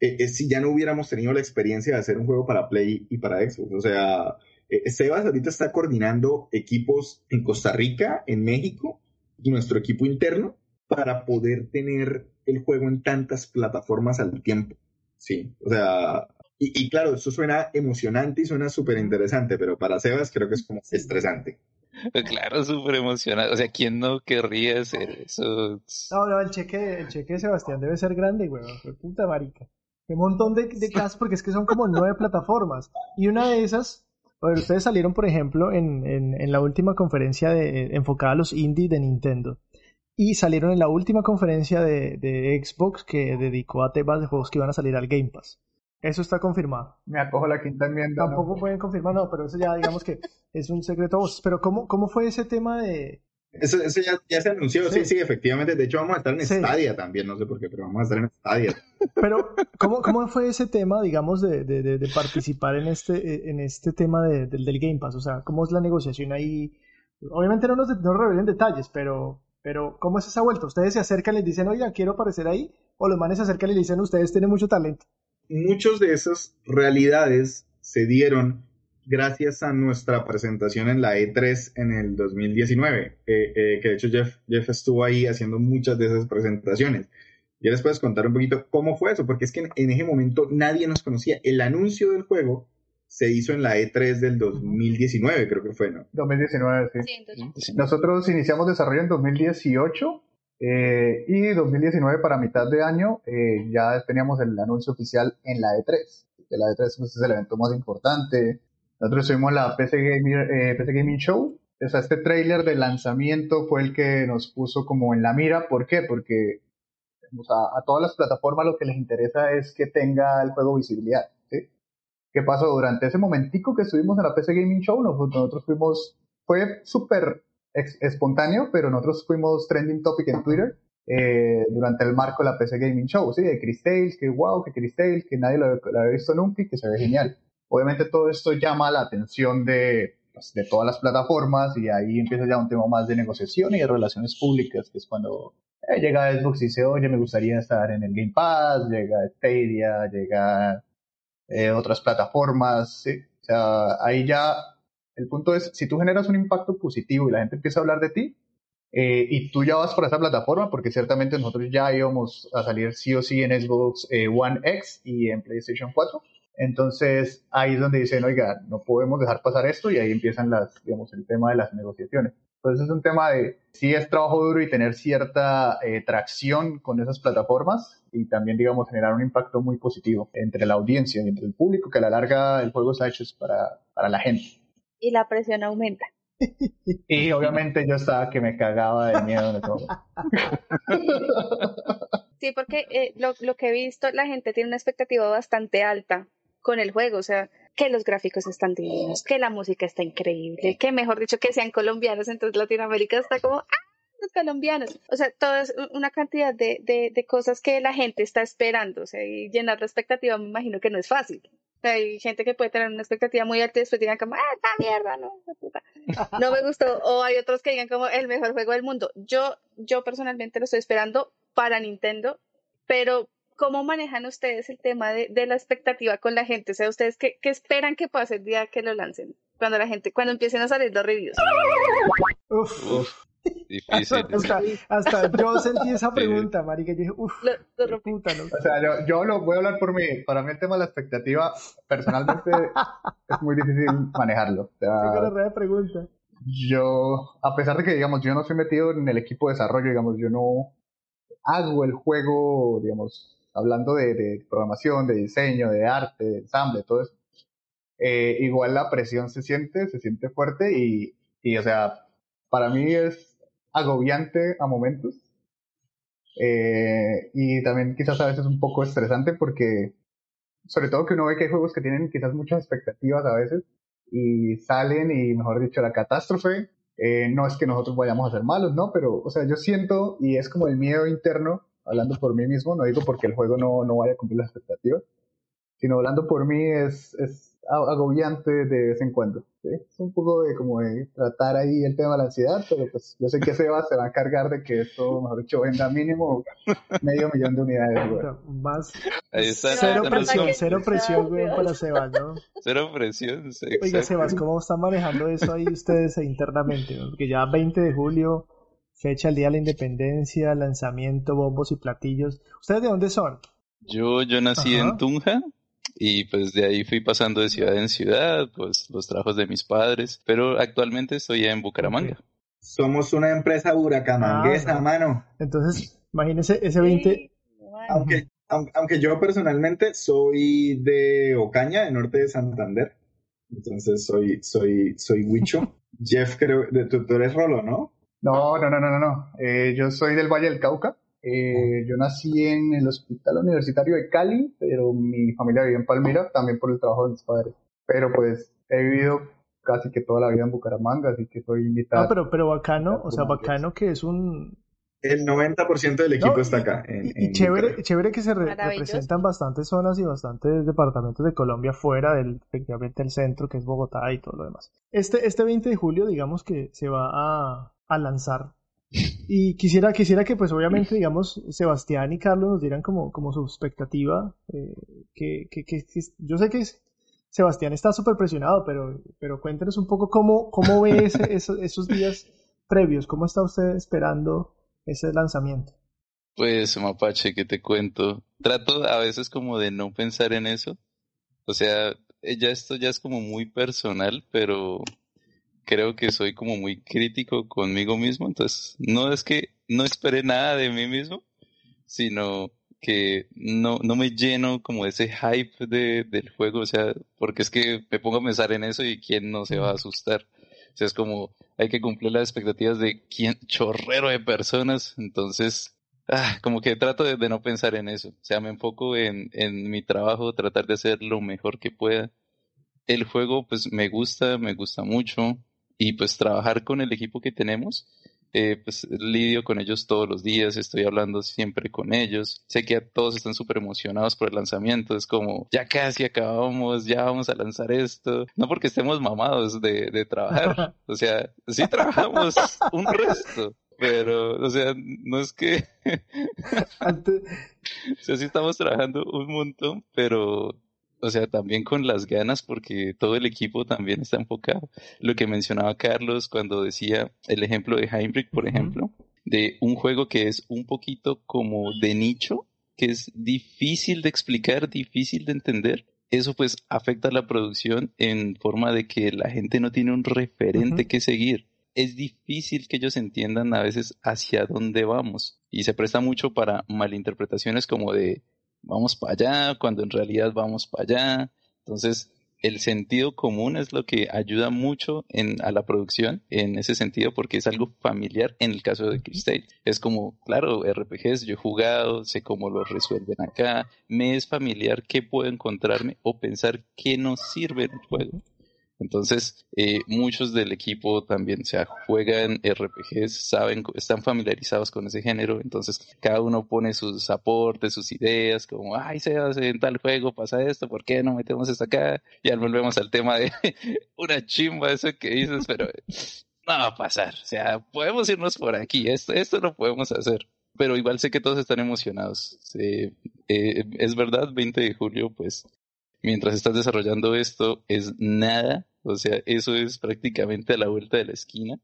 eh, eh, si ya no hubiéramos tenido la experiencia de hacer un juego para Play y para Xbox. O sea, eh, Sebas ahorita está coordinando equipos en Costa Rica, en México, y nuestro equipo interno para poder tener el juego en tantas plataformas al tiempo. Sí, o sea, y, y claro, eso suena emocionante y suena súper interesante, pero para Sebas creo que es como estresante. Claro, súper emocionado. O sea, ¿quién no querría hacer eso? No, no, el cheque, el cheque de Sebastián debe ser grande, weón. Qué puta marica. Qué montón de, de casas, porque es que son como nueve plataformas. Y una de esas, ver, ustedes salieron, por ejemplo, en, en, en la última conferencia de, enfocada a los indie de Nintendo. Y salieron en la última conferencia de, de Xbox que dedicó a temas de juegos que iban a salir al Game Pass. Eso está confirmado. me acojo la quinta enmienda. ¿no? Tampoco pueden confirmar, no, pero eso ya digamos que es un secreto a voces. Pero ¿cómo, cómo fue ese tema de, Eso, eso ya, ya se anunció, sí. Sí. sí, efectivamente. De hecho, vamos a estar en Sí. Stadia también, no sé por qué, pero vamos a estar en Stadia. Pero, ¿cómo, cómo fue ese tema, digamos, de, de, de- de participar en este, en este tema de- del, del Game Pass? O sea, ¿cómo es la negociación ahí? Obviamente no nos, no revelen detalles, pero, pero ¿cómo es esa vuelta? ¿Ustedes se acercan y les dicen, oiga, quiero aparecer ahí? ¿O los manes se acercan y le dicen, ustedes tienen mucho talento? Muchos de esas realidades se dieron gracias a nuestra presentación en la E3 en el 2019, eh, eh, que de hecho Jeff, Jeff estuvo ahí haciendo muchas de esas presentaciones. Ya les puedes contar un poquito cómo fue eso, porque es que en, en ese momento nadie nos conocía. El anuncio del juego se hizo en la E3 del 2019, creo que fue, ¿no? 2019, sí. Sí, entonces, Nosotros iniciamos desarrollo en 2018 eh, y 2019 para mitad de año eh, ya teníamos el anuncio oficial en la E3. Que la E3 pues, es el evento más importante. Nosotros tuvimos la PC Gaming, eh, PC Gaming Show. O sea, este tráiler de lanzamiento fue el que nos puso como en la mira. ¿Por qué? Porque o sea, a todas las plataformas lo que les interesa es que tenga el juego visibilidad. ¿sí? ¿Qué pasó? Durante ese momentico que estuvimos en la PC Gaming Show, nosotros, fuimos, fue súper espontáneo, pero nosotros fuimos trending topic en Twitter eh, durante el marco de la PC Gaming Show, ¿sí? De Chris Tales, que wow, que Chris Tales, que nadie lo, había visto nunca y que se ve genial. Obviamente todo esto llama la atención de, pues, de todas las plataformas y ahí empieza ya un tema más de negociación y de relaciones públicas, que es cuando eh, llega Xbox y dice, oye, me gustaría estar en el Game Pass, llega Stadia, llega eh, otras plataformas, ¿sí? O sea, ahí ya el punto es, si tú generas un impacto positivo y la gente empieza a hablar de ti, eh, y tú ya vas por esa plataforma, porque ciertamente nosotros ya íbamos a salir sí o sí en Xbox eh, One X y en PlayStation 4. Entonces ahí es donde dicen, oiga, no podemos dejar pasar esto y ahí empiezan las, digamos, el tema de las negociaciones. Entonces es un tema de, sí es trabajo duro y tener cierta eh, tracción con esas plataformas y también, digamos, generar un impacto muy positivo entre la audiencia y entre el público, que a la larga el juego está hecho es para, para la gente. Y la presión aumenta. Y obviamente yo estaba que me cagaba de miedo en ese momento. Sí, porque eh, lo, lo que he visto, la gente tiene una expectativa bastante alta con el juego, o sea, que los gráficos están divinos, que la música está increíble, que mejor dicho que sean colombianos, entonces Latinoamérica está como, ¡ah! Los colombianos. O sea, toda es una cantidad de, de, de cosas que la gente está esperando, o sea, y llenar la expectativa me imagino que no es fácil. Hay gente que puede tener una expectativa muy alta y después digan como, ah, esta mierda, no, no me gustó. O hay otros que digan como el mejor juego del mundo. Yo, yo personalmente lo estoy esperando para Nintendo, pero ¿cómo manejan ustedes el tema de, de la expectativa con la gente? O sea, ¿ustedes qué, qué esperan que pase el día que lo lancen? Cuando la gente, cuando empiecen a salir los reviews. Uf, difícil. hasta, hasta yo sentí esa pregunta, marica. Yo dije, uff, puta, no. O sea, yo, yo lo voy a hablar por mí. Para mí el tema de la expectativa, personalmente, es muy difícil manejarlo. O Tengo la sea, pregunta. yo, a pesar de que, digamos, yo no soy metido en el equipo de desarrollo, digamos, yo no hago el juego, digamos, hablando de, de programación, de diseño, de arte, de ensamble, todo eso. Eh, igual la presión se siente, se siente fuerte y, y, o sea, para mí es agobiante a momentos. Eh, y también quizás a veces un poco estresante porque, sobre todo que uno ve que hay juegos que tienen quizás muchas expectativas a veces y salen y, mejor dicho, la catástrofe. Eh, no es que nosotros vayamos a ser malos, ¿no? Pero, o sea, yo siento, y es como el miedo interno, hablando por mí mismo, no digo porque el juego no, no vaya a cumplir las expectativas, sino hablando por mí es, es agobiante de vez en cuando. ¿Sí? Es un poco de como de tratar ahí el tema de la ansiedad, pero pues yo sé que Seba se va a encargar de que esto, mejor dicho, venda mínimo medio millón de unidades. güey. Más Ahí está, cero presión, cero presión, weón, para Sebas, ¿no? Cero presión. sí, Oiga. Sebas, ¿cómo están manejando eso ahí ustedes internamente? no? Porque ya 20 de julio, fecha el día de la independencia, lanzamiento, bombos y platillos. ¿Ustedes de dónde son? Yo, yo nací Ajá. en Tunja y pues de ahí fui pasando de ciudad en ciudad, pues los trabajos de mis padres, pero actualmente estoy ya en Bucaramanga. Somos una empresa huracamanguesa, Ah, mano. Entonces, imagínense ese 20. Sí, bueno. Aunque, aunque, aunque yo personalmente soy de Ocaña, de norte de Santander. Entonces soy, soy, soy Huicho. Jeff, creo, de, tú, tú eres Rolo, ¿no? No, no, no, no, no. no. Eh, yo soy del Valle del Cauca. Eh, yo nací en el Hospital Universitario de Cali, pero mi familia vive en Palmira, también por el trabajo de mis padres. Pero pues he vivido casi que toda la vida en Bucaramanga, así que soy invitado. No, pero, pero bacano, o sea, bacano que es un... El 90% del equipo No, está y- acá. En, Y, en chévere, chévere que se re- representan bastantes zonas y bastantes departamentos de Colombia fuera del, efectivamente, el centro, que es Bogotá y todo lo demás. Este, este 20 de julio, digamos que se va a, a lanzar. Y quisiera, quisiera que, pues, obviamente, digamos, Sebastián y Carlos nos dieran como, como su expectativa. eh, que, que, que- que- yo sé que Sebastián está súper presionado, pero, pero cuéntenos un poco cómo, cómo ve ese- esos, esos días previos, cómo está usted esperando ese lanzamiento. Pues, Mapache, ¿qué te cuento? Trato a veces como de no pensar en eso. O sea, eh, ya esto ya es como muy personal, pero creo que soy como muy crítico conmigo mismo. Entonces, no es que no espere nada de mí mismo, sino que no, no me lleno como ese hype de, del juego. O sea, porque es que me pongo a pensar en eso y quién no se va a asustar. O sea, es como hay que cumplir las expectativas de quién, chorrero de personas. Entonces, ah, como que trato de, de no pensar en eso. O sea, me enfoco en, en mi trabajo, tratar de hacer lo mejor que pueda. El juego, pues me gusta, me gusta mucho. Y pues trabajar con el equipo que tenemos eh, pues lidio con ellos todos los días, estoy hablando siempre con ellos. Sé que todos están súper emocionados por el lanzamiento, es como, ya casi acabamos, ya vamos a lanzar esto. No porque estemos mamados de, de trabajar, o sea, sí trabajamos un resto, pero, o sea, no es que... O sea, sí estamos trabajando un montón, pero o sea, también con las ganas porque todo el equipo también está enfocado. Lo que mencionaba Carlos cuando decía el ejemplo de Heinrich, por ejemplo, de un juego que es un poquito como de nicho, que es difícil de explicar, difícil de entender. Eso pues afecta a la producción en forma de que la gente no tiene un referente que seguir. Es difícil que ellos entiendan a veces hacia dónde vamos y se presta mucho para malinterpretaciones como de vamos para allá, cuando en realidad vamos para allá. Entonces, el sentido común es lo que ayuda mucho en, a la producción en ese sentido porque es algo familiar en el caso de Kickstate. Es como, claro, RPGs, yo he jugado, sé cómo lo resuelven acá, me es familiar qué puedo encontrarme o pensar qué nos sirve en el juego. Entonces, eh, muchos del equipo también, o sea, juegan RPGs, saben, están familiarizados con ese género, entonces cada uno pone sus aportes, sus ideas, como, ay, se hace en tal juego, pasa esto, ¿por qué no metemos esto acá? Y volvemos al tema de una chimba eso que dices, pero no va a pasar, o sea, podemos irnos por aquí, esto, esto lo podemos hacer. Pero igual sé que todos están emocionados. Eh, es verdad, 20 de julio, pues mientras estás desarrollando esto es nada, o sea, eso es prácticamente a la vuelta de la esquina,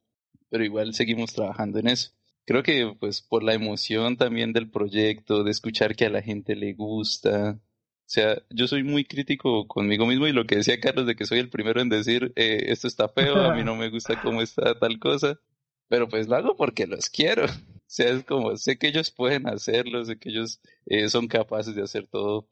pero igual seguimos trabajando en eso. Creo que pues por la emoción también del proyecto, de escuchar que a la gente le gusta, o sea, yo soy muy crítico conmigo mismo y lo que decía Carlos de que soy el primero en decir eh, esto está feo, a mí no me gusta cómo está tal cosa, pero pues lo hago porque los quiero. O sea, es como, sé que ellos pueden hacerlo, sé que ellos eh, son capaces de hacer todo.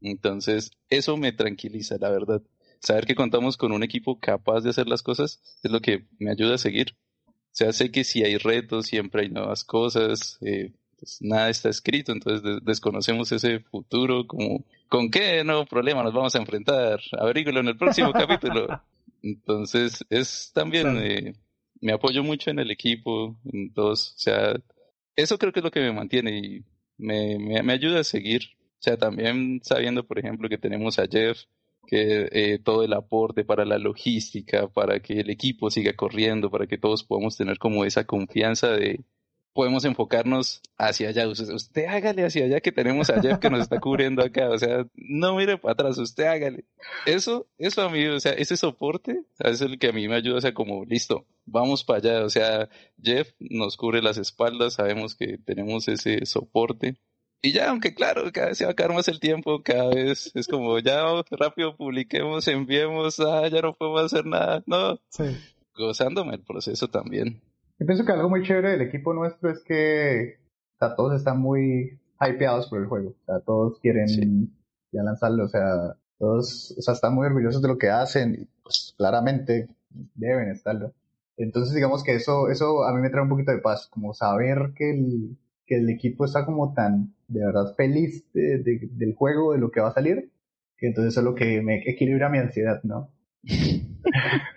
Entonces, eso me tranquiliza, la verdad. Saber que contamos con un equipo capaz de hacer las cosas es lo que me ayuda a seguir. O sea, sé que si hay retos, siempre hay nuevas cosas, eh, pues nada está escrito, entonces de- desconocemos ese futuro, como, ¿con qué nuevo problema nos vamos a enfrentar? Averíguelo en el próximo capítulo. Entonces, es también, eh, me apoyo mucho en el equipo, en todos, o sea, eso creo que es lo que me mantiene y me, me, me ayuda a seguir. O sea, también sabiendo, por ejemplo, que tenemos a Jeff, que eh, todo el aporte para la logística, para que el equipo siga corriendo, para que todos podamos tener como esa confianza de podemos enfocarnos hacia allá. Usted, usted hágale hacia allá que tenemos a Jeff que nos está cubriendo acá. O sea, no mire para atrás, usted hágale. Eso, eso a mí, o sea, ese soporte es el que a mí me ayuda, o sea, como, listo, vamos para allá. O sea, Jeff nos cubre las espaldas, sabemos que tenemos ese soporte. Y ya, aunque claro, cada vez se va a acabar más el tiempo, cada vez es como, ya rápido publiquemos, enviemos, ah, ya no podemos hacer nada. No, sí. gozándome el proceso también. Yo pienso que algo muy chévere del equipo nuestro es que o sea, todos están muy hypeados por el juego. O sea, todos quieren Sí. ya lanzarlo. O sea, todos o sea, están muy orgullosos de lo que hacen y pues claramente deben estarlo. Entonces digamos que eso, eso a mí me trae un poquito de paz, como saber que el, que el equipo está como tan de verdad feliz de- de- del juego, de lo que va a salir, que entonces eso es lo que me equilibra mi ansiedad, ¿no?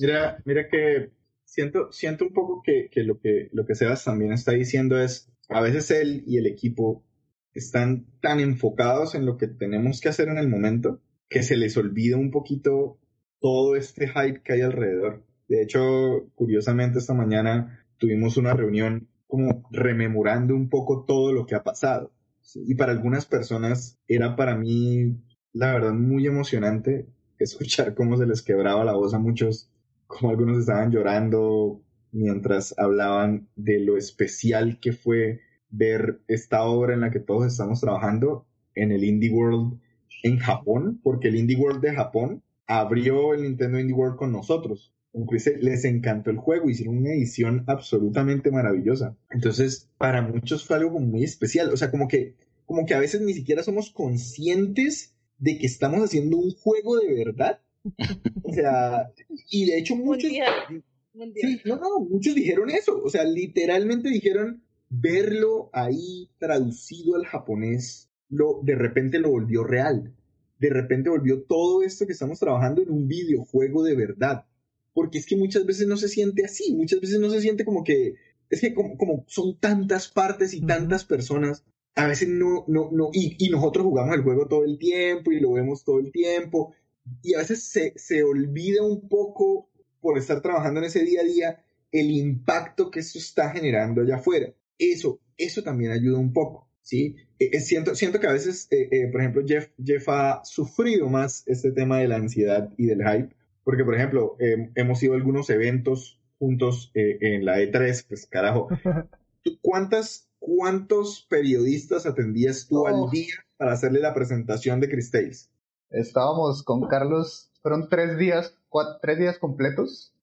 Mira, mira que siento, siento un poco que, que lo que lo que Sebas también está diciendo es, a veces él y el equipo están tan enfocados en lo que tenemos que hacer en el momento que se les olvida un poquito todo este hype que hay alrededor. De hecho, curiosamente esta mañana tuvimos una reunión como rememorando un poco todo lo que ha pasado. Y para algunas personas era para mí, la verdad, muy emocionante escuchar cómo se les quebraba la voz a muchos, como algunos estaban llorando mientras hablaban de lo especial que fue ver esta obra en la que todos estamos trabajando en el Indie World en Japón, porque el Indie World de Japón abrió el Nintendo Indie World con nosotros. Incluso les encantó el juego, hicieron una edición absolutamente maravillosa. Entonces, para muchos fue algo muy especial. O sea, como que, como que a veces ni siquiera somos conscientes de que estamos haciendo un juego de verdad. O sea, y de hecho muchos... Sí, no, no, muchos dijeron eso. O sea, literalmente dijeron verlo ahí traducido al japonés, lo, de repente lo volvió real. De repente volvió todo esto que estamos trabajando en un videojuego de verdad. Porque es que muchas veces no se siente así, muchas veces no se siente como que, es que como, como son tantas partes y tantas personas, a veces no, no, no, y, y nosotros jugamos el juego todo el tiempo y lo vemos todo el tiempo, y a veces se, se olvida un poco por estar trabajando en ese día a día el impacto que eso está generando allá afuera. Eso, eso también ayuda un poco, ¿sí? Eh, siento, siento que a veces, eh, eh, por ejemplo, Jeff, Jeff ha sufrido más este tema de la ansiedad y del hype, porque, por ejemplo, eh, hemos ido a algunos eventos juntos eh, en la E3, pues carajo, ¿tú ¿cuántas, ¿cuántos periodistas atendías tú Oh. al día para hacerle la presentación de Chris Tales? Estábamos con Carlos, fueron tres días, cuatro, tres días completos,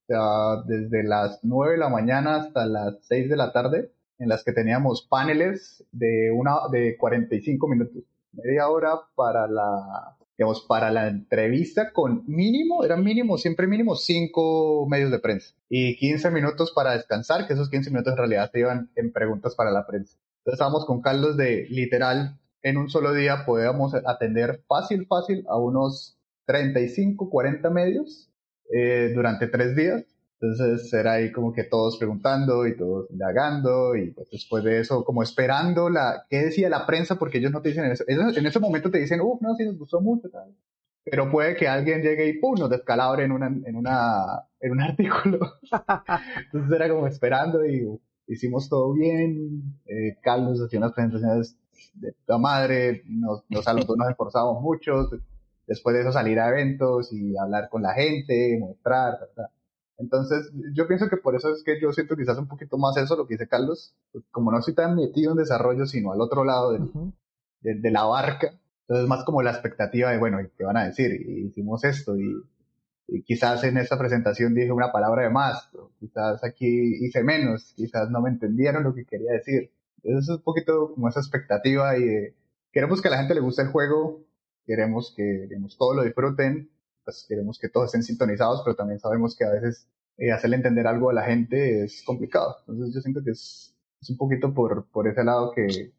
desde las 9 de la mañana hasta las 6 de la tarde, en las que teníamos paneles de una de 45 minutos, media hora para la, digamos, para la entrevista con mínimo, era mínimo, siempre mínimo cinco medios de prensa y 15 minutos para descansar, que esos 15 minutos en realidad se iban en preguntas para la prensa. Entonces estábamos con Carlos de literal en un solo día podíamos atender fácil, fácil a unos 35, 40 medios eh, durante tres días. Entonces era ahí como que todos preguntando y todos indagando y pues después de eso como esperando la qué decía la prensa porque ellos no te dicen en ese, ellos en ese momento te dicen, uff, no, sí nos gustó mucho, tal. pero puede que alguien llegue y pum, nos descalabre en una en una en un artículo. Entonces era como esperando y uf, hicimos todo bien. Eh, Carlos hacía unas presentaciones de toda madre, nos, nos, nos esforzamos mucho. Después de eso salir a eventos y hablar con la gente, mostrar. Entonces, yo pienso que por eso es que yo siento quizás un poquito más eso, lo que dice Carlos, pues como no estoy tan metido en desarrollo, sino al otro lado del, de, de la barca, entonces más como la expectativa de, bueno, ¿qué van a decir? Y hicimos esto y, y quizás en esta presentación dije una palabra de más, quizás aquí hice menos, quizás no me entendieron lo que quería decir. Entonces es un poquito como esa expectativa y de, queremos que a la gente le guste el juego, queremos que digamos, todos lo disfruten, pues queremos que todos estén sintonizados, pero también sabemos que a veces eh, hacerle entender algo a la gente es complicado. Entonces yo siento que es, es un poquito por, por ese lado que,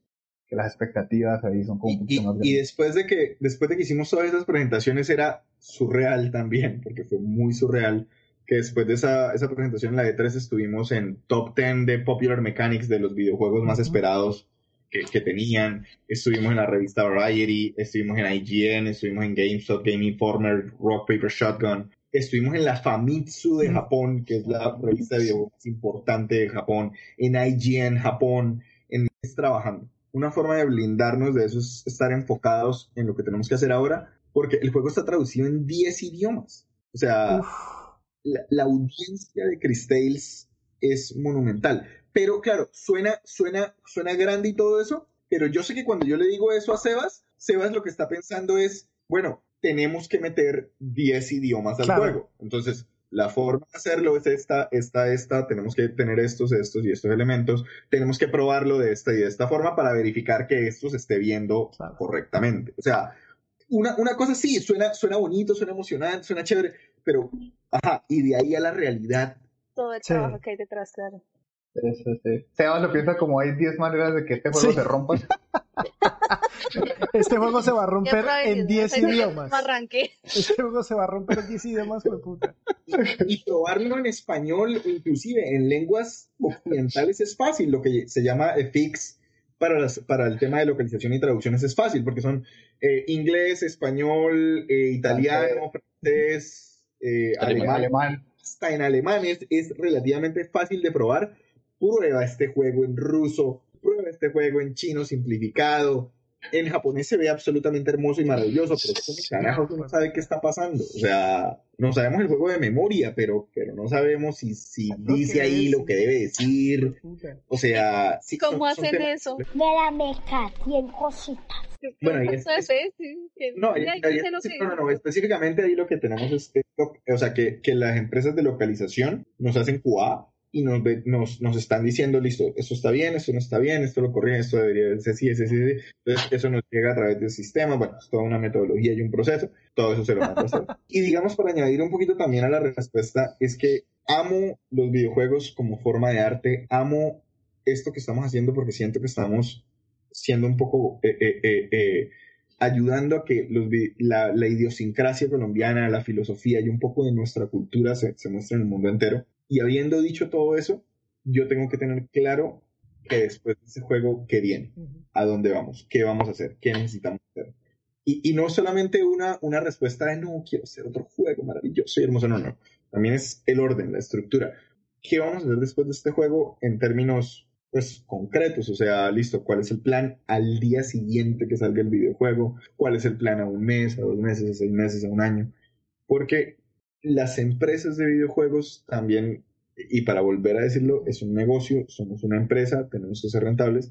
que las expectativas ahí son como un Y, poquito y- más y grandes. después de que después de que hicimos todas esas presentaciones era surreal también, porque fue muy surreal que después de esa, esa presentación en la E3 estuvimos en top 10 de Popular Mechanics de los videojuegos más Ujú. esperados que, que tenían. Estuvimos en la revista Variety, estuvimos en IGN, estuvimos en GameStop, Game Informer, Rock Paper Shotgun. Estuvimos en la Famitsu de Mm. Japón, que es la revista de videojuegos más importante de Japón, en IGN Japón, en es trabajando. Una forma de blindarnos de eso es estar enfocados en lo que tenemos que hacer ahora, porque el juego está traducido en 10 idiomas. O sea, la, la audiencia de Chris Tales es monumental. Pero claro, suena, suena, suena grande y todo eso, pero yo sé que cuando yo le digo eso a Sebas, Sebas lo que está pensando es, bueno, tenemos que meter 10 idiomas al Claro. juego. Entonces, la forma de hacerlo es esta, esta, esta, tenemos que tener estos, estos y estos elementos, tenemos que probarlo de esta y de esta forma para verificar que esto se esté viendo Claro. correctamente. O sea, una, una cosa sí, suena, suena bonito, suena emocionante, suena chévere, pero, ajá, y de ahí a la realidad, Todo el Sí. trabajo que hay detrás, claro. Eso, sí. Sebas lo piensa como hay 10 maneras de que este juego Sí. se rompa. Este juego se va a romper en 10 Idiomas. Este juego se va a romper en 10 idiomas, fue puta. y probarlo en español, inclusive en lenguas occidentales es fácil, lo que se llama FX para, las, para el tema de localización y traducciones es fácil, porque son eh, inglés, español, eh, italiano, francés, eh, alemán, Alemán. hasta en alemán es, es relativamente fácil de probar. Prueba este juego en ruso, prueba este juego en chino simplificado. En japonés se ve absolutamente hermoso y maravilloso, pero ¿cómo carajo uno sabe qué está pasando? O sea, no sabemos el juego de memoria, pero, pero no sabemos si, si dice que ahí es. lo que debe decir. O sea, sí, ¿Cómo son- son hacen temas- eso? De la meca, 100 cositas. Bueno, y es- Eso es. Sí, que- No, sí, que- no, no, no, específicamente ahí lo que tenemos es, lo- o sea, que, que las empresas de localización nos hacen QA y nos, nos, nos están diciendo, listo, esto está bien, esto no está bien, esto lo corrigen, esto debería ser así, así, así. Entonces, eso nos llega a través del sistema, bueno, es toda una metodología y un proceso, todo eso se lo manda a hacer. Y digamos, para añadir un poquito también a la respuesta, es que amo los videojuegos como forma de arte, amo esto que estamos haciendo porque siento que estamos siendo un poco eh, eh, eh, eh, ayudando a que los la, la idiosincrasia colombiana, la filosofía y un poco de nuestra cultura se, se muestre en el mundo entero. Y habiendo dicho todo eso, yo tengo que tener claro que después de ese juego, ¿qué viene? ¿A dónde vamos? ¿Qué vamos a hacer? ¿Qué necesitamos hacer? Y, y no solamente una, una respuesta de no, quiero hacer otro juego maravilloso y hermoso, no, no. También es el orden, la estructura. ¿Qué vamos a hacer después de este juego en términos pues concretos, o sea, listo, ¿cuál es el plan al día siguiente que salga el videojuego? ¿Cuál es el plan a un mes, a dos meses, a seis meses, a un año? Porque las empresas de videojuegos también, y para volver a decirlo, es un negocio, somos una empresa, tenemos que ser rentables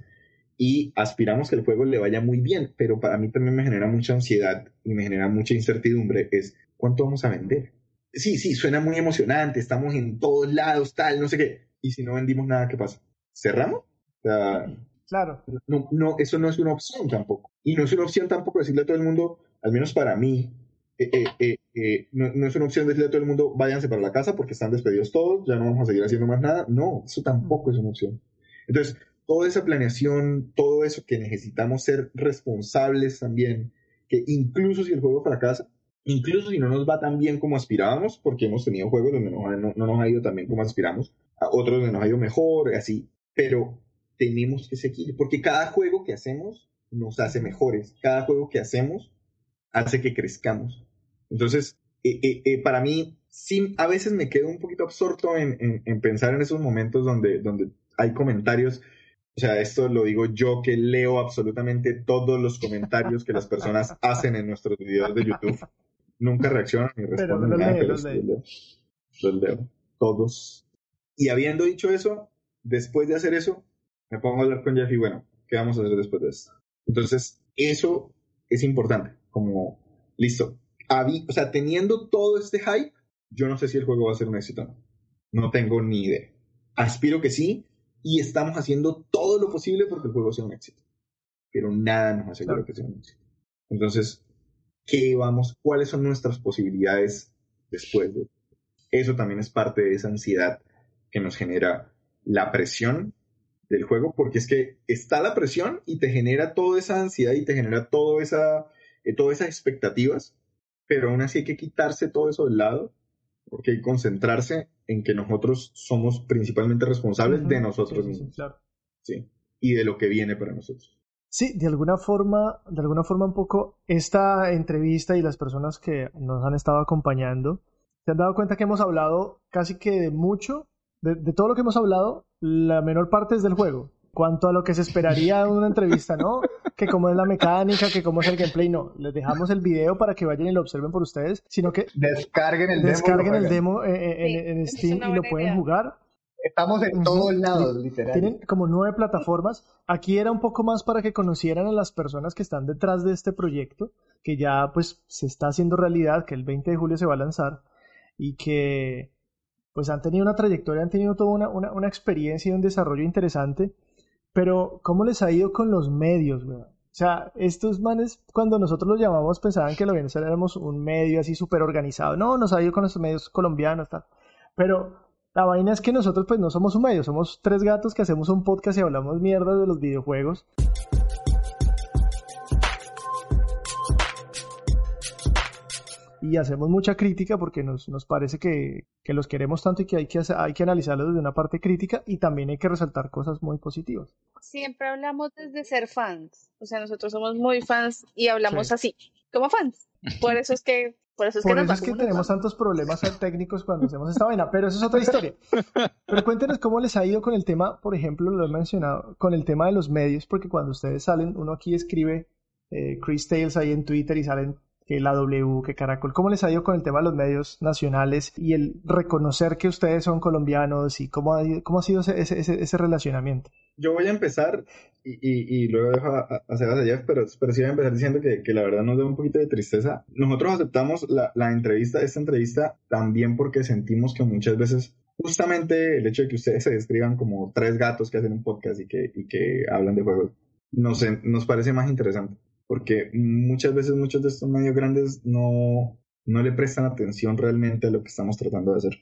y aspiramos que el juego le vaya muy bien, pero para mí también me genera mucha ansiedad y me genera mucha incertidumbre, es ¿cuánto vamos a vender? Sí, sí, suena muy emocionante, estamos en todos lados, tal, no sé qué. Y si no vendimos nada, ¿qué pasa? ¿Cerramos? O sea, Claro. no, no, eso no es una opción tampoco. Y no es una opción tampoco decirle a todo el mundo, al menos para mí, eh, eh, eh, eh, no, es una opción decirle a todo el mundo, váyanse para la casa porque están despedidos todos, ya no vamos a seguir haciendo más nada. No, eso tampoco es una opción. Entonces, toda esa planeación, todo eso que necesitamos ser responsables también, que incluso si el juego fracasa, incluso si no nos va tan bien como aspirábamos, porque hemos tenido juegos donde no nos ha ido tan bien como aspiramos, a otros donde nos ha ido mejor, así, pero tenemos que seguir, porque cada juego que hacemos nos hace mejores, cada juego que hacemos hace que crezcamos. Entonces, eh, eh, eh, para mí, sí, a veces me quedo un poquito absorto en, en- en pensar en esos momentos donde, donde hay comentarios. O sea, esto lo digo yo que leo absolutamente todos los comentarios que las personas hacen en nuestros videos de YouTube. Nunca reaccionan ni responden los nada, pero los sí lee. leo. Los leo. Todos. Y habiendo dicho eso, después de hacer eso, me pongo a hablar con Jeff y bueno, ¿qué vamos a hacer después de esto? Entonces, eso es importante. Como, listo. O sea, teniendo todo este hype, yo no sé si el juego va a ser un éxito o no. No tengo ni idea. Aspiro que sí, y estamos haciendo todo lo posible porque el juego sea un éxito. Pero nada nos asegura Claro. que sea un éxito. Entonces, ¿qué vamos? ¿Cuáles son nuestras posibilidades después de eso? también es parte de esa ansiedad que nos genera la presión del juego, porque es que está la presión y te genera toda esa ansiedad y te genera toda esa, eh, todas esas expectativas, pero aún así hay que quitarse todo eso del lado, porque hay que concentrarse en que nosotros somos principalmente responsables de nosotros Sí, sí, sí, mismos, claro. ¿sí? Y de lo que viene para nosotros. Sí, de alguna forma, de alguna forma un poco esta entrevista y las personas que nos han estado acompañando, se han dado cuenta que hemos hablado casi que de mucho, de, de todo lo que hemos hablado, la menor parte es del juego. Cuanto a lo que se esperaría de una entrevista, ¿no? Que cómo es la mecánica, que cómo es el gameplay, no. Les dejamos el video para que vayan y lo observen por ustedes, sino que Descarguen el demo. descarguen el jueguen. demo en, en- Sí, en esa es Steam y lo buena pueden idea. jugar. Estamos en todos lados, literal. Tienen como nueve plataformas. Aquí era un poco más para que conocieran a las personas que están detrás de este proyecto, que ya pues se está haciendo realidad, que el 20 de julio se va a lanzar y que pues han tenido una trayectoria, han tenido toda una, una, una experiencia y un desarrollo interesante. Pero, ¿cómo les ha ido con los medios, weón? O sea, estos manes, cuando nosotros los llamamos, pensaban que lo bien éramos un medio así súper organizado. No, nos ha ido con los medios colombianos, tal. Pero la vaina es que nosotros pues no somos un medio, somos tres gatos que hacemos un podcast y hablamos mierda de los videojuegos. Y hacemos mucha crítica porque nos, nos parece que, que los queremos tanto y que hay que, hay que analizarlos desde una parte crítica y también hay que resaltar cosas muy positivas. Siempre hablamos desde ser fans. O sea, nosotros somos muy fans y hablamos Sí. así, como fans. Por eso es que, por eso es que Por eso es tenemos tantos problemas técnicos cuando hacemos esta vaina, pero eso es otra historia. Pero cuéntenos cómo les ha ido con el tema, por ejemplo, lo he mencionado, con el tema de los medios, porque cuando ustedes salen, uno aquí escribe eh, Chris Tales ahí en Twitter y salen que la W, que Caracol. ¿Cómo les ha ido con el tema de los medios nacionales y el reconocer que ustedes son colombianos y cómo ha, cómo ha sido ese, ese, ese- relacionamiento? Yo voy a empezar y, y, luego dejo a, a- Sebas a Jeff, pero, pero sí voy a empezar diciendo que, que la verdad nos da un poquito de tristeza. Nosotros aceptamos la, la entrevista, esta entrevista, también porque sentimos que muchas veces, justamente el hecho de que ustedes se describan como tres gatos que hacen un podcast y que, y que hablan de juegos, nos, nos parece más interesante. Porque muchas veces muchos de estos medios grandes no, no le prestan atención realmente a lo que estamos tratando de hacer.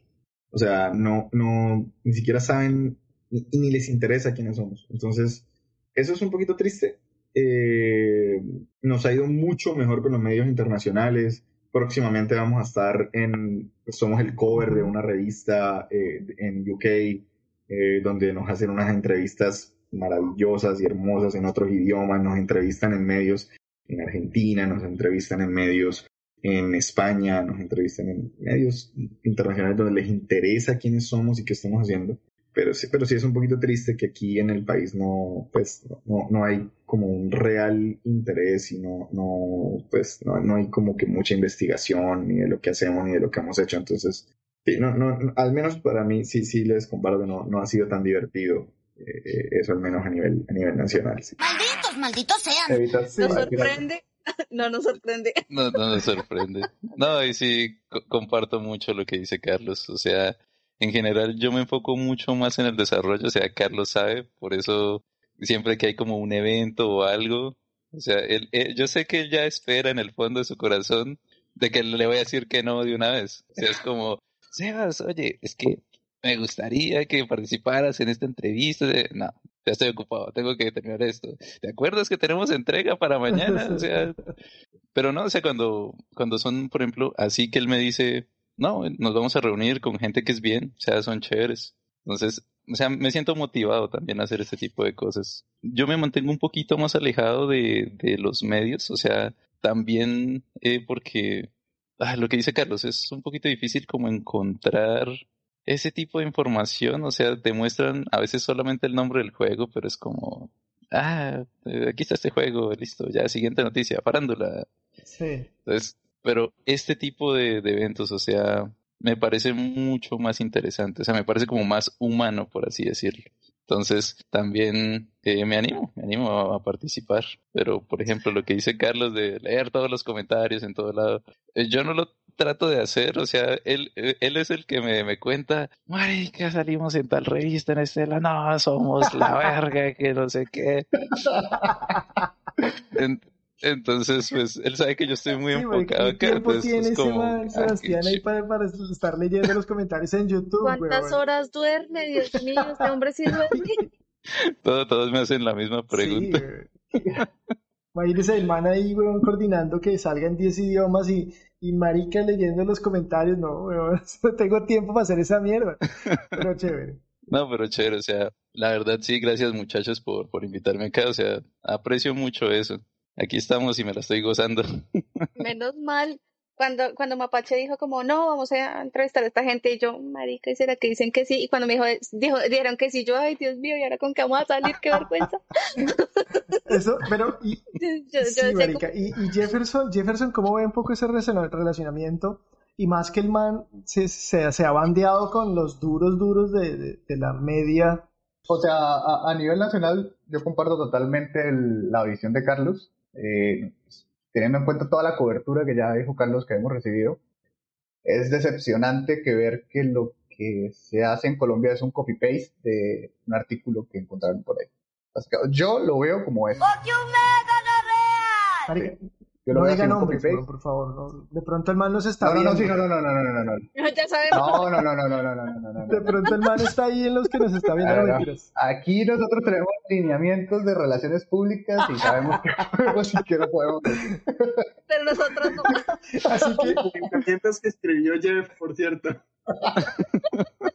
O sea, no, no, ni siquiera saben y ni les interesa quiénes somos. Entonces, eso es un poquito triste, eh, nos ha ido mucho mejor con los medios internacionales. Próximamente vamos a estar en, somos el cover de una revista eh, en UK, eh, donde nos hacen unas entrevistas maravillosas y hermosas en otros idiomas, nos entrevistan en medios en Argentina, nos entrevistan en medios en España, nos entrevistan en medios internacionales donde les interesa quiénes somos y qué estamos haciendo. Pero sí, pero sí es un poquito triste que aquí en el país no, pues, no, no hay como un real interés y no, no, pues, no, no hay como que mucha investigación ni de lo que hacemos ni de lo que hemos hecho. Entonces, sí, no, no, al menos para mí sí, sí les comparto, no, no ha sido tan divertido eh, eso al menos a nivel, a nivel nacional. Sí. Malditos, malditos sean. Evita- sí, ¿Nos sorprende? No nos sorprende. No, no nos sorprende. No, y sí, co- comparto mucho lo que dice Carlos. O sea, en general yo me enfoco mucho más en el desarrollo. O sea, Carlos sabe, por eso siempre que hay como un evento o algo, o sea, él, él- yo sé que él ya espera en el fondo de su corazón de que le voy a decir que no de una vez. O sea, es como, Sebas, oye, es que me gustaría que participaras en esta entrevista. No, ya estoy ocupado, tengo que terminar esto. ¿Te acuerdas que tenemos entrega para mañana? O sea, pero no, o sea, cuando, cuando son, por ejemplo, así que él me dice, no, nos vamos a reunir con gente que es bien, o sea, son chéveres. Entonces, o sea, me siento motivado también a hacer este tipo de cosas. Yo me mantengo un poquito más alejado de, de los medios, o sea, también eh, porque ah, lo que dice Carlos es un poquito difícil como encontrar ese tipo de información, o sea, te muestran a veces solamente el nombre del juego, pero es como, ah, eh, aquí está este juego, listo, ya, siguiente noticia, farándula. Sí. Entonces, pero este tipo de, de eventos, o sea, me parece mucho más interesante, o sea, me parece como más humano, por así decirlo. Entonces, también eh, me animo, me animo a, a participar. Pero, por ejemplo, lo que dice Carlos de leer todos los comentarios en todo lado, eh, yo no lo trato de hacer, o sea, él, eh, él es el que me, me cuenta, marica, salimos en tal revista en Estela, no, somos la verga, que no sé qué. En- entonces, pues, él sabe que yo estoy muy Sí, enfocado ¿qué tiempo entonces tiene es ese como, man, Sebastián, ahí para, para estar leyendo los comentarios en YouTube, ¿Cuántas weón? horas duerme? Dios mío, este hombre sí duerme. Todo- todos me hacen la misma pregunta. Sí. Imagínese el man ahí, weón, coordinando que salgan 10 idiomas y, y marica leyendo los comentarios. No, weón, no tengo tiempo para hacer esa mierda. Pero chévere. No, pero chévere, o sea, la verdad sí, gracias muchachos por, por invitarme acá, o sea, aprecio mucho eso. Aquí estamos y me la estoy gozando. Menos mal. Cuando, cuando Mapache dijo como, no, vamos a entrevistar a esta gente, y yo, marica, ¿y será que dicen que sí? Y cuando me dijo, dijo, dijeron que sí, yo, ay, Dios mío, ¿y ahora con qué vamos a salir? ¡Qué vergüenza! Eso, pero, y, Yo, yo sí, decía marica, y, y Jefferson, Jefferson, ¿cómo ve un poco ese relaciona- relacionamiento? Y más que el man se, se, se ha bandeado con los duros, duros de, de, de la media. O sea, a, a nivel nacional, yo comparto totalmente el- la visión de Carlos. Eh, teniendo en cuenta toda la cobertura que ya dijo Carlos que hemos recibido, es decepcionante que ver que lo que se hace en Colombia es un copy-paste de un artículo que encontraron por ahí. Así que yo lo veo como eso. No yo no digan nombres, por favor. De pronto el man nos está no, no, viendo. No, no, no, no, no, no, no. Ya sabemos. No, no, no, no, no, no, no, no, De pronto el man está ahí en los que nos está viendo. Aquí nosotros tenemos lineamientos de relaciones públicas y sabemos qué podemos y qué no podemos. Pero nosotros no. Así que, que escribió Jeff, por cierto.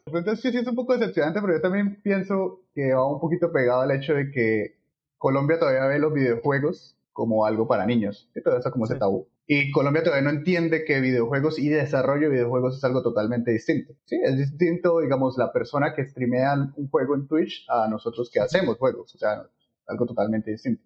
Entonces sí, sí es un poco decepcionante, pero yo también pienso que va un poquito pegado al hecho de que Colombia todavía ve los videojuegos como algo para niños, y todo eso como ese tabú. Y Colombia todavía no entiende que videojuegos y desarrollo de videojuegos es algo totalmente distinto. Sí, es distinto, digamos, la persona que streamea un juego en Twitch a nosotros que hacemos juegos, o sea, algo totalmente distinto.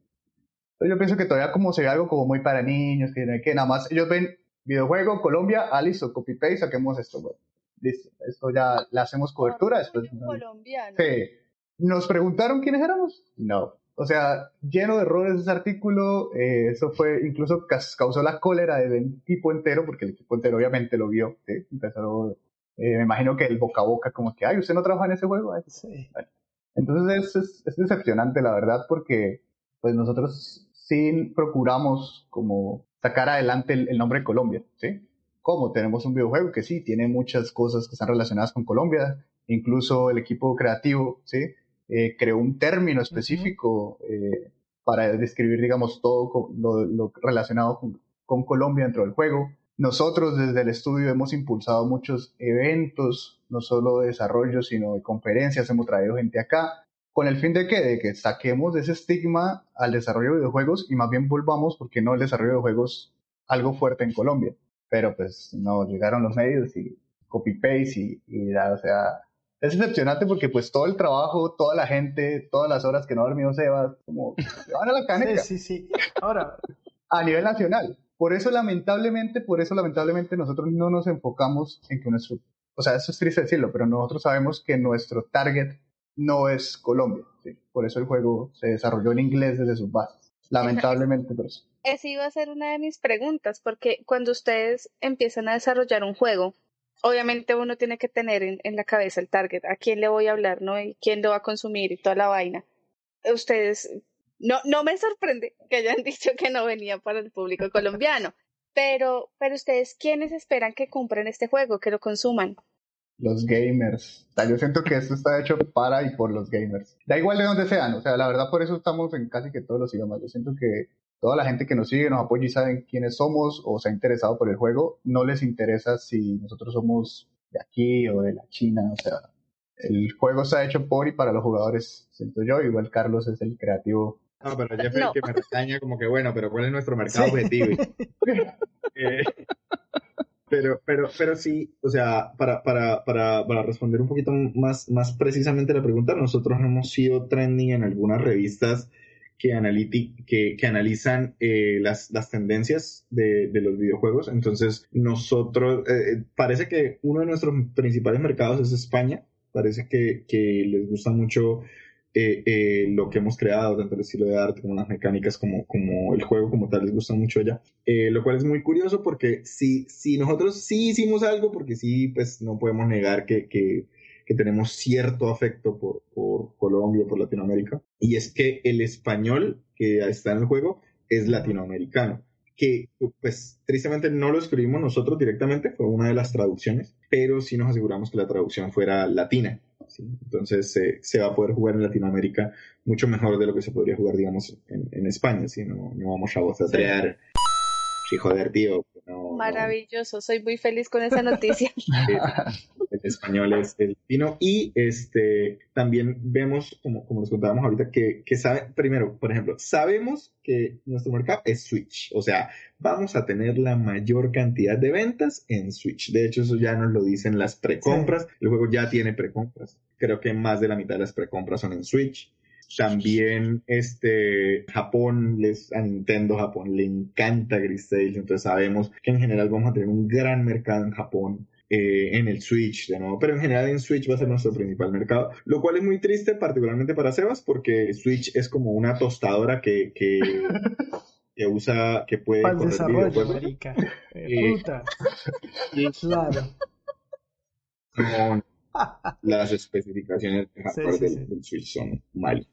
Entonces yo pienso que todavía como se ve algo como muy para niños, que, que nada más ellos ven videojuego, Colombia, ah, listo, copy-paste, saquemos esto, güey. Listo, esto ya le hacemos cobertura. Después, colombiano. Sí. ¿Nos preguntaron quiénes éramos? No. O sea, lleno de errores ese artículo. eh, eso fue, incluso causó la cólera del equipo entero, porque el equipo entero obviamente lo vio. ¿sí? Eh, me imagino que el boca a boca, como que, ay, ¿usted no trabaja en ese juego? Ay, sí. entonces es, es, es decepcionante, la verdad, porque pues nosotros sí procuramos como sacar adelante el, el nombre de Colombia, ¿sí? Como tenemos un videojuego que sí, tiene muchas cosas que están relacionadas con Colombia, incluso el equipo creativo, ¿sí? Eh, creó un término específico eh, para describir, digamos, todo lo, lo relacionado con, con Colombia dentro del juego. Nosotros desde el estudio hemos impulsado muchos eventos, no solo de desarrollo, sino de conferencias, hemos traído gente acá, con el fin de que, de que saquemos de ese estigma al desarrollo de videojuegos y más bien volvamos, porque no el desarrollo de videojuegos algo fuerte en Colombia. Pero pues no, llegaron los medios y copy-paste y, y o sea, es decepcionante porque pues todo el trabajo, toda la gente, todas las horas que no ha dormido Sebas, como, se van a la caneca Sí, sí, sí. Ahora, a nivel nacional. Por eso, lamentablemente, por eso, lamentablemente, nosotros no nos enfocamos en que nuestro, o sea, eso es triste decirlo, pero nosotros sabemos que nuestro target no es Colombia. ¿sí? Por eso el juego se desarrolló en inglés desde sus bases. Lamentablemente, pero sí. Esa iba a ser una de mis preguntas, porque cuando ustedes empiezan a desarrollar un juego, obviamente uno tiene que tener en, la cabeza el target, a quién le voy a hablar, ¿no? Y quién lo va a consumir y toda la vaina. Ustedes, no, no me sorprende que hayan dicho que no venía para el público colombiano, pero, pero ustedes, ¿quiénes esperan que compren este juego, que lo consuman? los gamers. Yo siento que esto está hecho para y por los gamers. Da igual de donde sean, o sea, la verdad por eso estamos en casi que todos los idiomas. Yo siento que toda la gente que nos sigue, nos apoya y saben quiénes somos o se ha interesado por el juego, no les interesa si nosotros somos de aquí o de la China, o sea, el juego está hecho por y para los jugadores, siento yo, igual Carlos es el creativo. No, pero Jeff es No. el que me regaña como que bueno, pero ¿cuál es nuestro mercado Sí. objetivo? Eh, pero, pero, pero sí, o sea, para, para, para, para responder un poquito más, más precisamente la pregunta, nosotros hemos sido trending en algunas revistas que, que, que analizan eh, las, las tendencias de, de los videojuegos. Entonces, nosotros, eh, parece que uno de nuestros principales mercados es España. Parece que, que les gusta mucho eh, eh, lo que hemos creado, tanto el estilo de arte como las mecánicas, como, como el juego como tal, les gusta mucho allá. Eh, lo cual es muy curioso porque si, si nosotros sí hicimos algo, porque sí, pues no podemos negar que, que, tenemos cierto afecto por, por Colombia, por Latinoamérica, y es que el español que está en el juego es latinoamericano que pues tristemente no lo escribimos nosotros directamente, fue una de las traducciones, pero sí nos aseguramos que la traducción fuera latina. ¿sí? Entonces eh, se va a poder jugar en Latinoamérica mucho mejor de lo que se podría jugar, digamos, en, en España, si no, no vamos a vozatrear. Sí, joder, tío. No- no- Maravilloso, soy muy feliz con esa noticia. el español es el fino y este también vemos como, como les contábamos ahorita que, que sabe primero por ejemplo sabemos que nuestro mercado es Switch. O sea vamos a tener la mayor cantidad de ventas en Switch. De hecho eso ya nos lo dicen las precompras. El juego ya tiene precompras. Creo que más de la mitad de las precompras son en Switch también este Japón les a Nintendo Japón le encanta Gris Tales entonces sabemos que en general vamos a tener un gran mercado en Japón eh, en el Switch de nuevo, pero en general en Switch va a ser nuestro principal mercado, lo cual es muy triste particularmente para Sebas porque Switch es como una tostadora que, que, que usa, que puede para el desarrollo, marica. Eh, Eh, puta. y Claro. con las especificaciones de hardware sí, del, sí. del Switch son mal,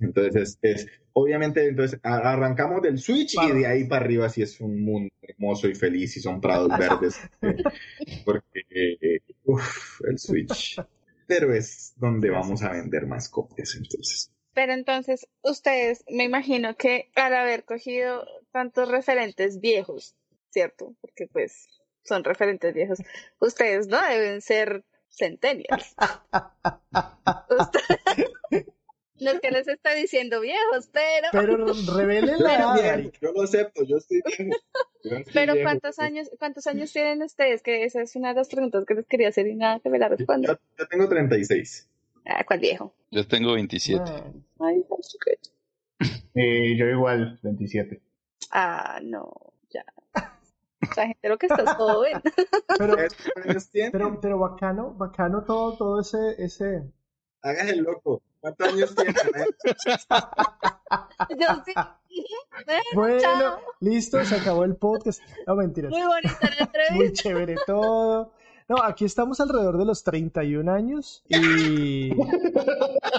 Entonces es, es- obviamente entonces arrancamos del Switch y de ahí para arriba sí es un mundo hermoso y feliz y son prados verdes eh, porque eh, uf, el Switch. Pero es donde vamos a vender más copias entonces. Pero entonces, ustedes, me imagino que al haber cogido tantos referentes viejos, ¿cierto? Porque pues son referentes viejos, ustedes no deben ser centennials. Es que les esté diciendo viejos, pero... Pero revele la marica. yo lo acepto, yo estoy. Yo Pero viejo, ¿cuántos pues, años, cuántos años tienen ustedes? Que esa es una de las preguntas que les quería hacer y nada que me la respondan. Yo, yo tengo 36. Ah, ¿cuál viejo? Yo tengo 27. Ah, Ay. Eh, yo igual, 27. Ah, no, ya. Esa gente lo que está es joven. Pero, pero, pero bacano, bacano todo, todo ese, ese. Hagas el loco. ¿Cuántos años tiene? Yo sí. Bueno, Bueno, chao. listo, se acabó el podcast. No, mentiras. Muy bonita la entrevista. Muy chévere todo. No, aquí estamos alrededor de los 31 años y.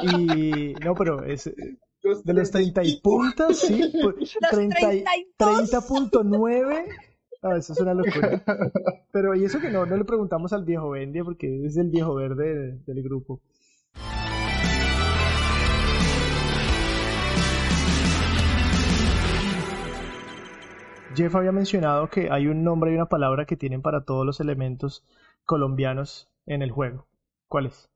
Y. No, pero es. De los 30 y puntas, sí. pues, Los 30 y- 32. 30.9. No, eso es una locura. Pero y eso que no, no le preguntamos al viejo Vendia porque es el viejo verde del, grupo. Jeff había mencionado que hay un nombre y una palabra que tienen para todos los elementos colombianos en el juego. ¿Cuál es?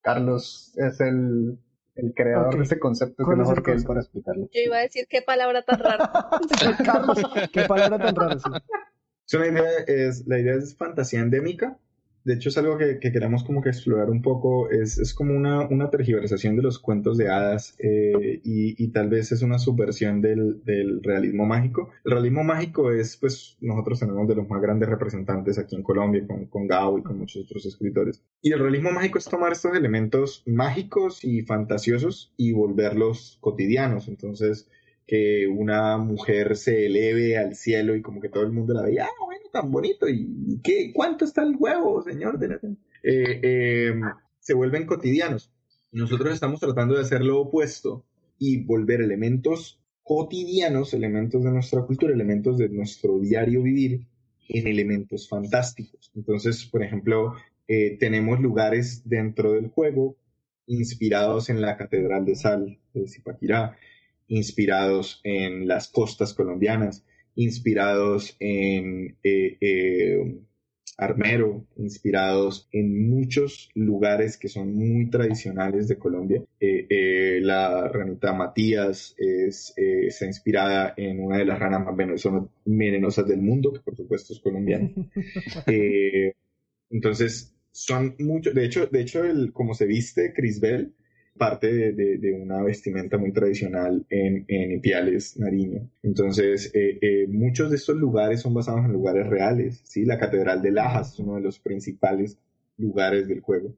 Carlos es el, el creador de ese concepto que mejor que él para explicarlo. Yo iba a decir qué palabra tan rara. Carlos, qué palabra tan rara. Sí? Una idea, es, la idea es fantasía endémica. De hecho, es algo que, que queremos como que explorar un poco. Es, es como una, una tergiversación de los cuentos de hadas eh, y, y tal vez es una subversión del, del realismo mágico. El realismo mágico es, pues, nosotros tenemos de los más grandes representantes aquí en Colombia, con, con Gao y con muchos otros escritores. Y el realismo mágico es tomar estos elementos mágicos y fantasiosos y volverlos cotidianos. Entonces, que una mujer se eleve al cielo y como que todo el mundo la veía, ah, bueno, tan bonito, ¿y qué? ¿Cuánto está el huevo, señor? de la-?" Eh, eh, se vuelven cotidianos. Nosotros estamos tratando de hacer lo opuesto y volver elementos cotidianos, elementos de nuestra cultura, elementos de nuestro diario vivir, en elementos fantásticos. Entonces, por ejemplo, eh, tenemos lugares dentro del juego inspirados en la Catedral de Sal de Zipaquirá, inspirados en las costas colombianas, inspirados en eh, eh, Armero, inspirados en muchos lugares que son muy tradicionales de Colombia. Eh, la ranita Matías es, está inspirada en una de las ranas más venenosas, del mundo, que por supuesto es colombiana. Entonces, son muchos, de hecho, de hecho el, como se viste Crisbel, parte de, de- una vestimenta muy tradicional en, en Ipiales, Nariño. Entonces, eh, eh, muchos de estos lugares son basados en lugares reales, ¿sí? La Catedral de Lajas es uno de los principales lugares del juego.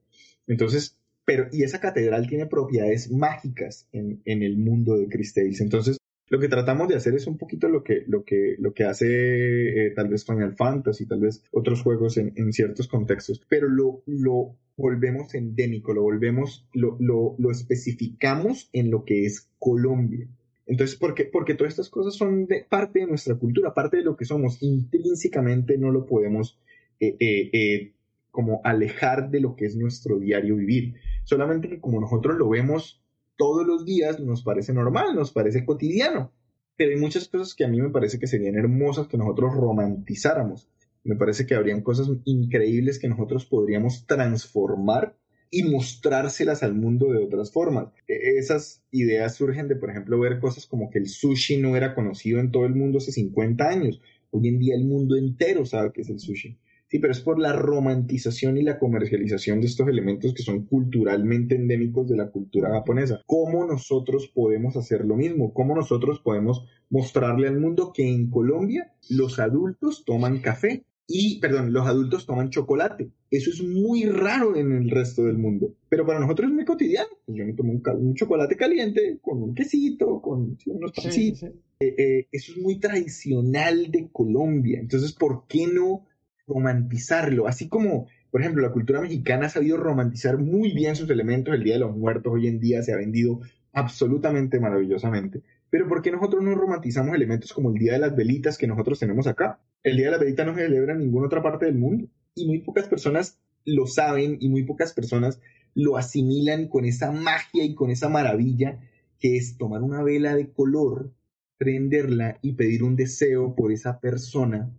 Entonces, pero, y esa catedral tiene propiedades mágicas en, en el mundo de Chris Tales. Entonces, lo que tratamos de hacer es un poquito lo que, lo que, lo que hace eh, tal vez Final Fantasy, tal vez otros juegos en, en ciertos contextos, pero lo, lo volvemos endémico, lo volvemos, lo, lo, lo especificamos en lo que es Colombia. Entonces, ¿por qué? Porque todas estas cosas son parte de nuestra cultura, parte de lo que somos. Intrínsecamente no lo podemos eh, eh, como alejar de lo que es nuestro diario vivir. Solamente que como nosotros lo vemos todos los días, nos parece normal, nos parece cotidiano. Pero hay muchas cosas que a mí me parece que serían hermosas que nosotros romantizáramos. Me parece que habrían cosas increíbles que nosotros podríamos transformar y mostrárselas al mundo de otras formas. E- Esas ideas surgen de, por ejemplo, ver cosas como que el sushi no era conocido en todo el mundo hace 50 años. Hoy en día el mundo entero sabe que es el sushi. Sí, pero es por la romantización y la comercialización de estos elementos que son culturalmente endémicos de la cultura japonesa. ¿Cómo nosotros podemos hacer lo mismo? ¿Cómo nosotros podemos mostrarle al mundo que en Colombia los adultos toman café? Y, perdón, los adultos toman chocolate. Eso es muy raro en el resto del mundo. Pero para nosotros es muy cotidiano. Yo me tomo un, chocolate caliente con un quesito, con sí, unos Sí, pancitos. sí. Eh, eh, eso es muy tradicional de Colombia. Entonces, ¿por qué no romantizarlo? Así como, por ejemplo, la cultura mexicana ha sabido romantizar muy bien sus elementos. El Día de los Muertos hoy en día se ha vendido absolutamente maravillosamente. Pero ¿por qué nosotros no romantizamos elementos como el Día de las Velitas que nosotros tenemos acá? El Día de las Velitas no se celebra en ninguna otra parte del mundo. Y muy pocas personas lo saben y muy pocas personas lo asimilan con esa magia y con esa maravilla que es tomar una vela de color, prenderla y pedir un deseo por esa persona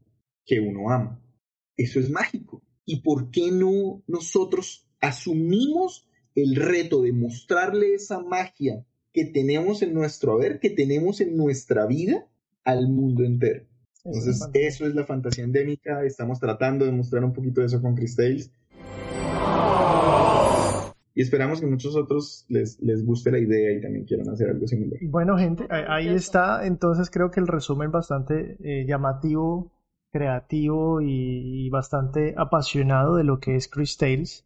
que uno ama. Eso es mágico. ¿Y por qué no nosotros asumimos el reto de mostrarle esa magia que tenemos en nuestro haber, que tenemos en nuestra vida, al mundo entero? Entonces, eso es la fantasía endémica. Estamos tratando de mostrar un poquito de eso con Chris Tales. Y esperamos que muchos otros les, les guste la idea y también quieran hacer algo similar. Bueno, gente, ahí- ahí está. Entonces creo que el resumen bastante eh, llamativo, creativo y, y bastante apasionado de lo que es Chris Tales.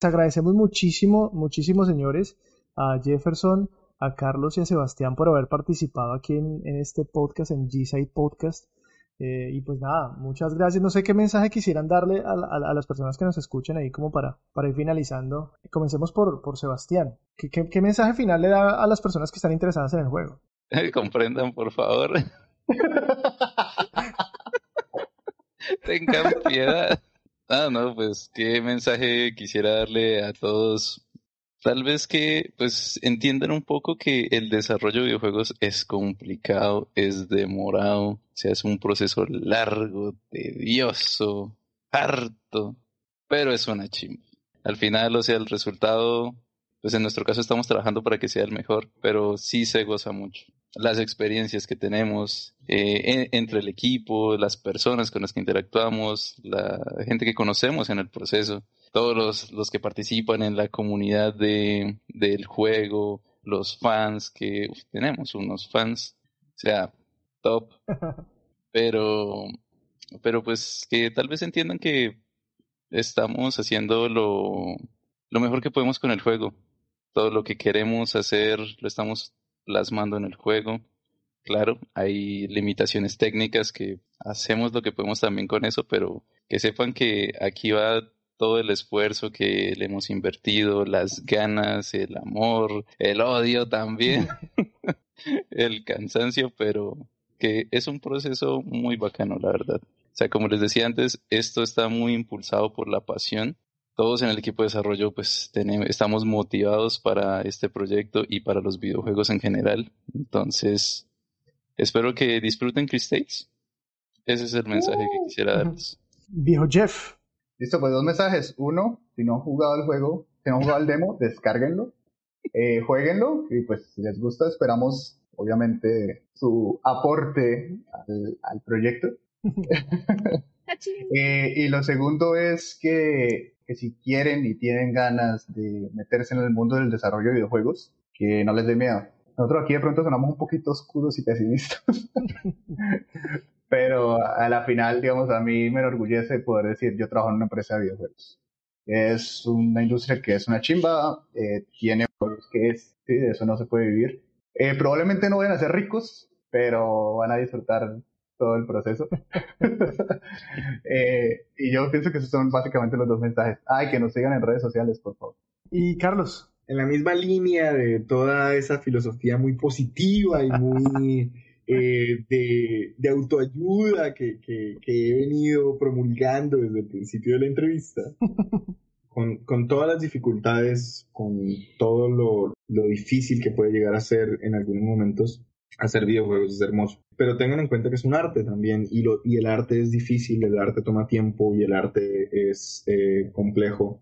Les agradecemos muchísimo, muchísimo, señores, a Jefferson, a Carlos y a Sebastián por haber participado aquí en, en este podcast, en G-Side Podcast. Eh, y pues nada, muchas gracias. No sé qué mensaje quisieran darle a, a a las personas que nos escuchen ahí como para, para ir finalizando. Comencemos por, por Sebastián. ¿Qué, qué, qué mensaje final le da a las personas que están interesadas en el juego? Comprendan, por favor. Tengan piedad. Ah, no, pues qué mensaje quisiera darle a todos tal vez que pues entiendan un poco que el desarrollo de videojuegos es complicado, es demorado, o sea, es un proceso largo, tedioso, harto, pero es una chimba. Al final, o sea, el resultado, pues en nuestro caso estamos trabajando para que sea el mejor, pero sí se goza mucho. Las experiencias que tenemos eh, entre el equipo, las personas con las que interactuamos, la gente que conocemos en el proceso, todos los, los que participan en la comunidad de, del juego, los fans que uf, tenemos unos fans, o sea, top. Pero, pero pues que tal vez entiendan que estamos haciendo lo, lo mejor que podemos con el juego. Todo lo que queremos hacer lo estamos plasmando en el juego. Claro, hay limitaciones técnicas que hacemos lo que podemos también con eso, pero que sepan que aquí va todo el esfuerzo que le hemos invertido, las ganas, el amor, el odio también, el cansancio, pero que es un proceso muy bacano, la verdad. O sea, como les decía antes, esto está muy impulsado por la pasión. Todos en el equipo de desarrollo, pues, tenemos, estamos motivados para este proyecto y para los videojuegos en general. Entonces, espero que disfruten Chris Ese es el mensaje que quisiera darles. Viejo Jeff. Listo, pues dos mensajes. Uno, si no han jugado el juego, si no han jugado el demo, descárguenlo, eh, jueguenlo y pues si les gusta esperamos obviamente su aporte al, al proyecto. eh, y lo segundo es que, que si quieren y tienen ganas de meterse en el mundo del desarrollo de videojuegos, que no les dé miedo. Nosotros aquí de pronto sonamos un poquito oscuros y pesimistas. Pero a la final, digamos, a mí me enorgullece poder decir, yo trabajo en una empresa de videojuegos. Es una industria que es una chimba, eh, tiene que es, sí, de eso no se puede vivir. Eh, probablemente no vayan a ser ricos, pero van a disfrutar todo el proceso. eh, y yo pienso que esos son básicamente los dos mensajes. Ay, que nos sigan en redes sociales, por favor. Y Carlos. En la misma línea de toda esa filosofía muy positiva y muy eh, de, de, autoayuda que, que, que, he venido promulgando desde el principio de la entrevista, con, con todas las dificultades, con todo lo, lo, difícil que puede llegar a ser en algunos momentos, hacer videojuegos es hermoso. Pero tengan en cuenta que es un arte también, y, lo, y el arte es difícil, el arte toma tiempo y el arte es eh, complejo.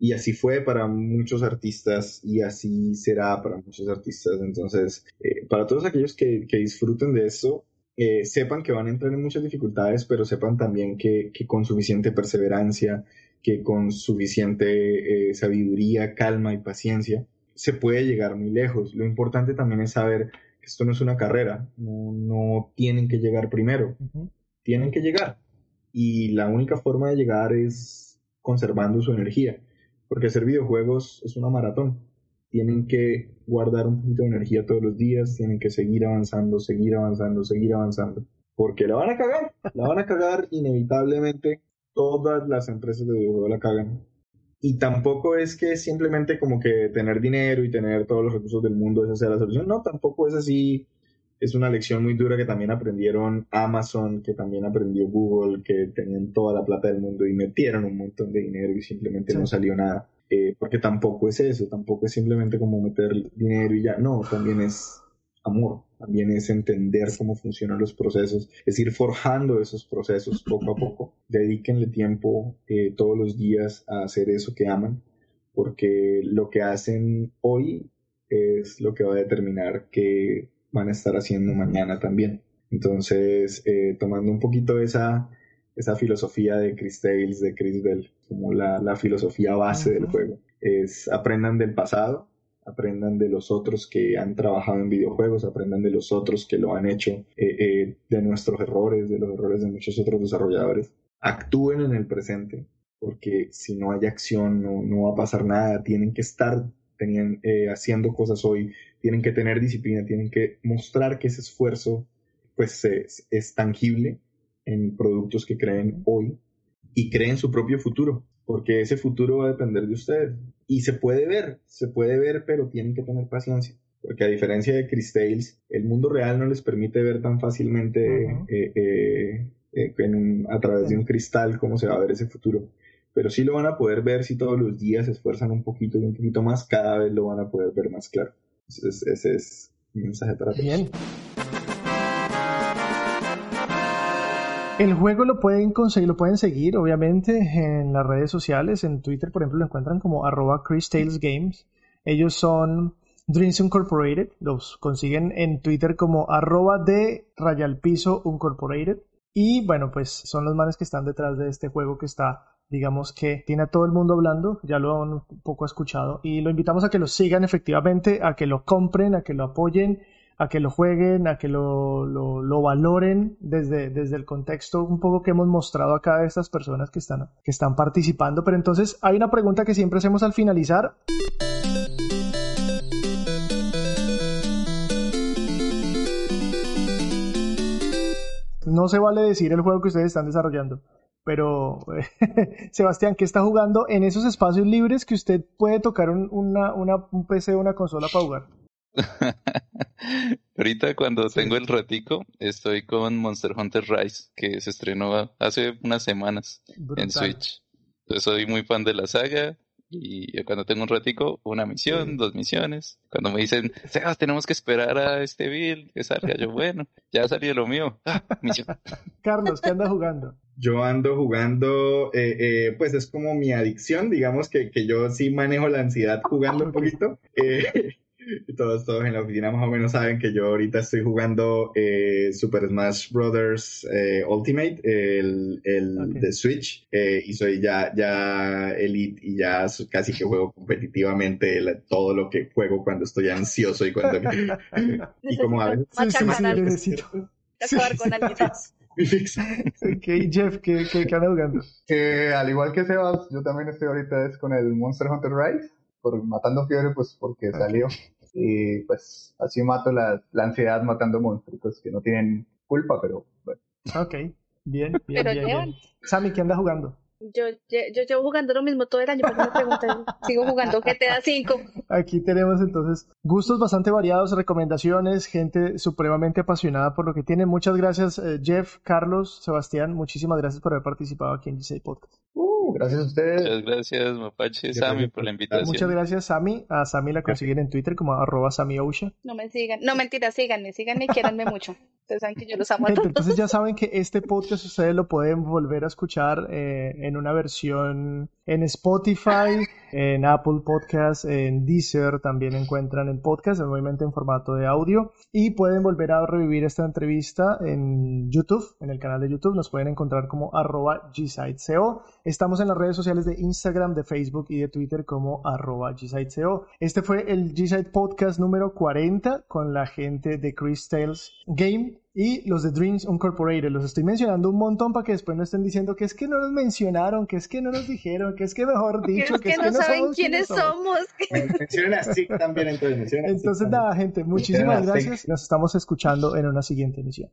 Y así fue para muchos artistas y así será para muchos artistas. Entonces, eh, para todos aquellos que, que disfruten de eso, eh, sepan que van a entrar en muchas dificultades, pero sepan también que, que con suficiente perseverancia, que con suficiente eh, sabiduría, calma y paciencia, se puede llegar muy lejos. Lo importante también es saber esto no es una carrera, no, no tienen que llegar primero, uh -huh. tienen que llegar. Y la única forma de llegar es conservando su energía porque hacer videojuegos es una maratón. Tienen que guardar un poquito de energía todos los días, tienen que seguir avanzando, seguir avanzando, seguir avanzando. Porque la van a cagar, la van a cagar inevitablemente. Todas las empresas de videojuegos la cagan. Y tampoco es que simplemente como que tener dinero y tener todos los recursos del mundo esa sea la solución. No, tampoco es así. Es una lección muy dura que también aprendieron Amazon, que también aprendió Google, que tenían toda la plata del mundo y metieron un montón de dinero y simplemente sí. no salió nada. Eh, porque tampoco es eso, tampoco es simplemente como meter dinero y ya. No, también es amor, también es entender cómo funcionan los procesos, es ir forjando esos procesos poco a poco. Dedíquenle tiempo eh, todos los días a hacer eso que aman, porque lo que hacen hoy es lo que va a determinar que van a estar haciendo mañana también. Entonces, eh, tomando un poquito esa, esa filosofía de Chris Tales, de Chris Bell, como la, la filosofía base uh -huh. del juego, es aprendan del pasado, aprendan de los otros que han trabajado en videojuegos, aprendan de los otros que lo han hecho, eh, eh, de nuestros errores, de los errores de muchos otros desarrolladores. Actúen en el presente, porque si no hay acción no, no va a pasar nada, tienen que estar eh, haciendo cosas hoy, tienen que tener disciplina, tienen que mostrar que ese esfuerzo pues es, es tangible en productos que creen hoy y creen su propio futuro, porque ese futuro va a depender de ustedes. Y se puede ver, se puede ver, pero tienen que tener paciencia. Porque a diferencia de Chris Tales, el mundo real no les permite ver tan fácilmente uh -huh. eh, eh, en un, a través de un cristal cómo se va a ver ese futuro. pero sí lo van a poder ver si todos los días se esfuerzan un poquito y un poquito más, cada vez lo van a poder ver más claro. Ese es, ese es mi mensaje para todos. Bien. El juego lo pueden conseguir, lo pueden seguir, obviamente, en las redes sociales. En Twitter, por ejemplo, lo encuentran como arroba Chris Tales Games. Ellos son Dreams Incorporated. Los consiguen en Twitter como arroba de rayalpiso Incorporated. Y bueno, pues son los manes que están detrás de este juego que está, digamos que tiene a todo el mundo hablando, ya lo han un poco escuchado. Y lo invitamos a que lo sigan efectivamente, a que lo compren, a que lo apoyen a que lo jueguen, a que lo, lo, lo, valoren desde, desde el contexto un poco que hemos mostrado acá de estas personas que están, que están participando. Pero entonces hay una pregunta que siempre hacemos al finalizar. No se vale decir el juego que ustedes están desarrollando. Pero, Sebastián, ¿qué está jugando en esos espacios libres que usted puede tocar un, una, una, un PC o una consola para jugar? Ahorita cuando tengo el ratico, estoy con Monster Hunter Rise, que se estrenó hace unas semanas Brutal. en Switch. Entonces soy muy fan de la saga y cuando tengo un ratico, una misión, dos misiones. Cuando me dicen, Sebas, tenemos que esperar a este build que salga, yo, bueno, ya salió lo mío. Ah, misión. Carlos, ¿qué anda jugando? Yo ando jugando, eh, eh, pues es como mi adicción, digamos que, que yo sí manejo la ansiedad jugando un poquito. Eh, todos, todos en la oficina más o menos saben que yo ahorita estoy jugando eh, Super Smash Brothers eh, Ultimate, el, el de Switch, eh, y soy ya, ya Elite y ya casi que juego competitivamente la- todo lo que juego cuando estoy ansioso y cuando... y como a veces... Sí, acabar con alguien. Jeff, ¿qué, qué, qué anda jugando? Que al igual que Sebas, yo también estoy ahorita es con el Monster Hunter Rise, por Matando Fiebre, pues porque salió. Y pues así mato la, la ansiedad matando monstruos que no tienen culpa, pero bueno. Ok, bien, bien, Pero bien, llevan. bien. Sammy, ¿qué anda jugando? Yo, lle- yo llevo jugando lo mismo todo el año, porque me preguntan, sigo jugando GTA V. Aquí tenemos entonces gustos bastante variados, recomendaciones, gente supremamente apasionada por lo que tiene. Muchas gracias, eh, Jeff, Carlos, Sebastián. Muchísimas gracias por haber participado aquí en G6 Podcast. Uh, gracias a ustedes. Muchas gracias, Mapache, Sammy, por la invitación. Muchas gracias, Sammy. A Sammy la consiguen en Twitter como arroba SammyOusha. No me sigan, no mentira, síganme, síganme y quiéranme mucho. Ustedes saben que yo los amo a Gente, todos. entonces ya saben que este podcast ustedes lo pueden volver a escuchar eh, en una versión en Spotify, en Apple Podcasts, en Deezer también encuentran el podcast, obviamente en formato de audio. Y pueden volver a revivir esta entrevista en YouTube, en el canal de YouTube. Nos pueden encontrar como arroba GSiteCO. Estamos en las redes sociales de Instagram, de Facebook y de Twitter como arroba GSiteCO. Este fue el G-Site Podcast número 40 con la gente de Chris Tales Game y los de Dreams Incorporated. Los estoy mencionando un montón para que después no estén diciendo que es que no nos mencionaron, que es que no nos dijeron, que es que mejor Que dicho, es que no saben somos quiénes somos. Menciona así también, entonces menciona así Entonces también. nada, gente, muchísimas gracias. Nos estamos escuchando en una siguiente emisión.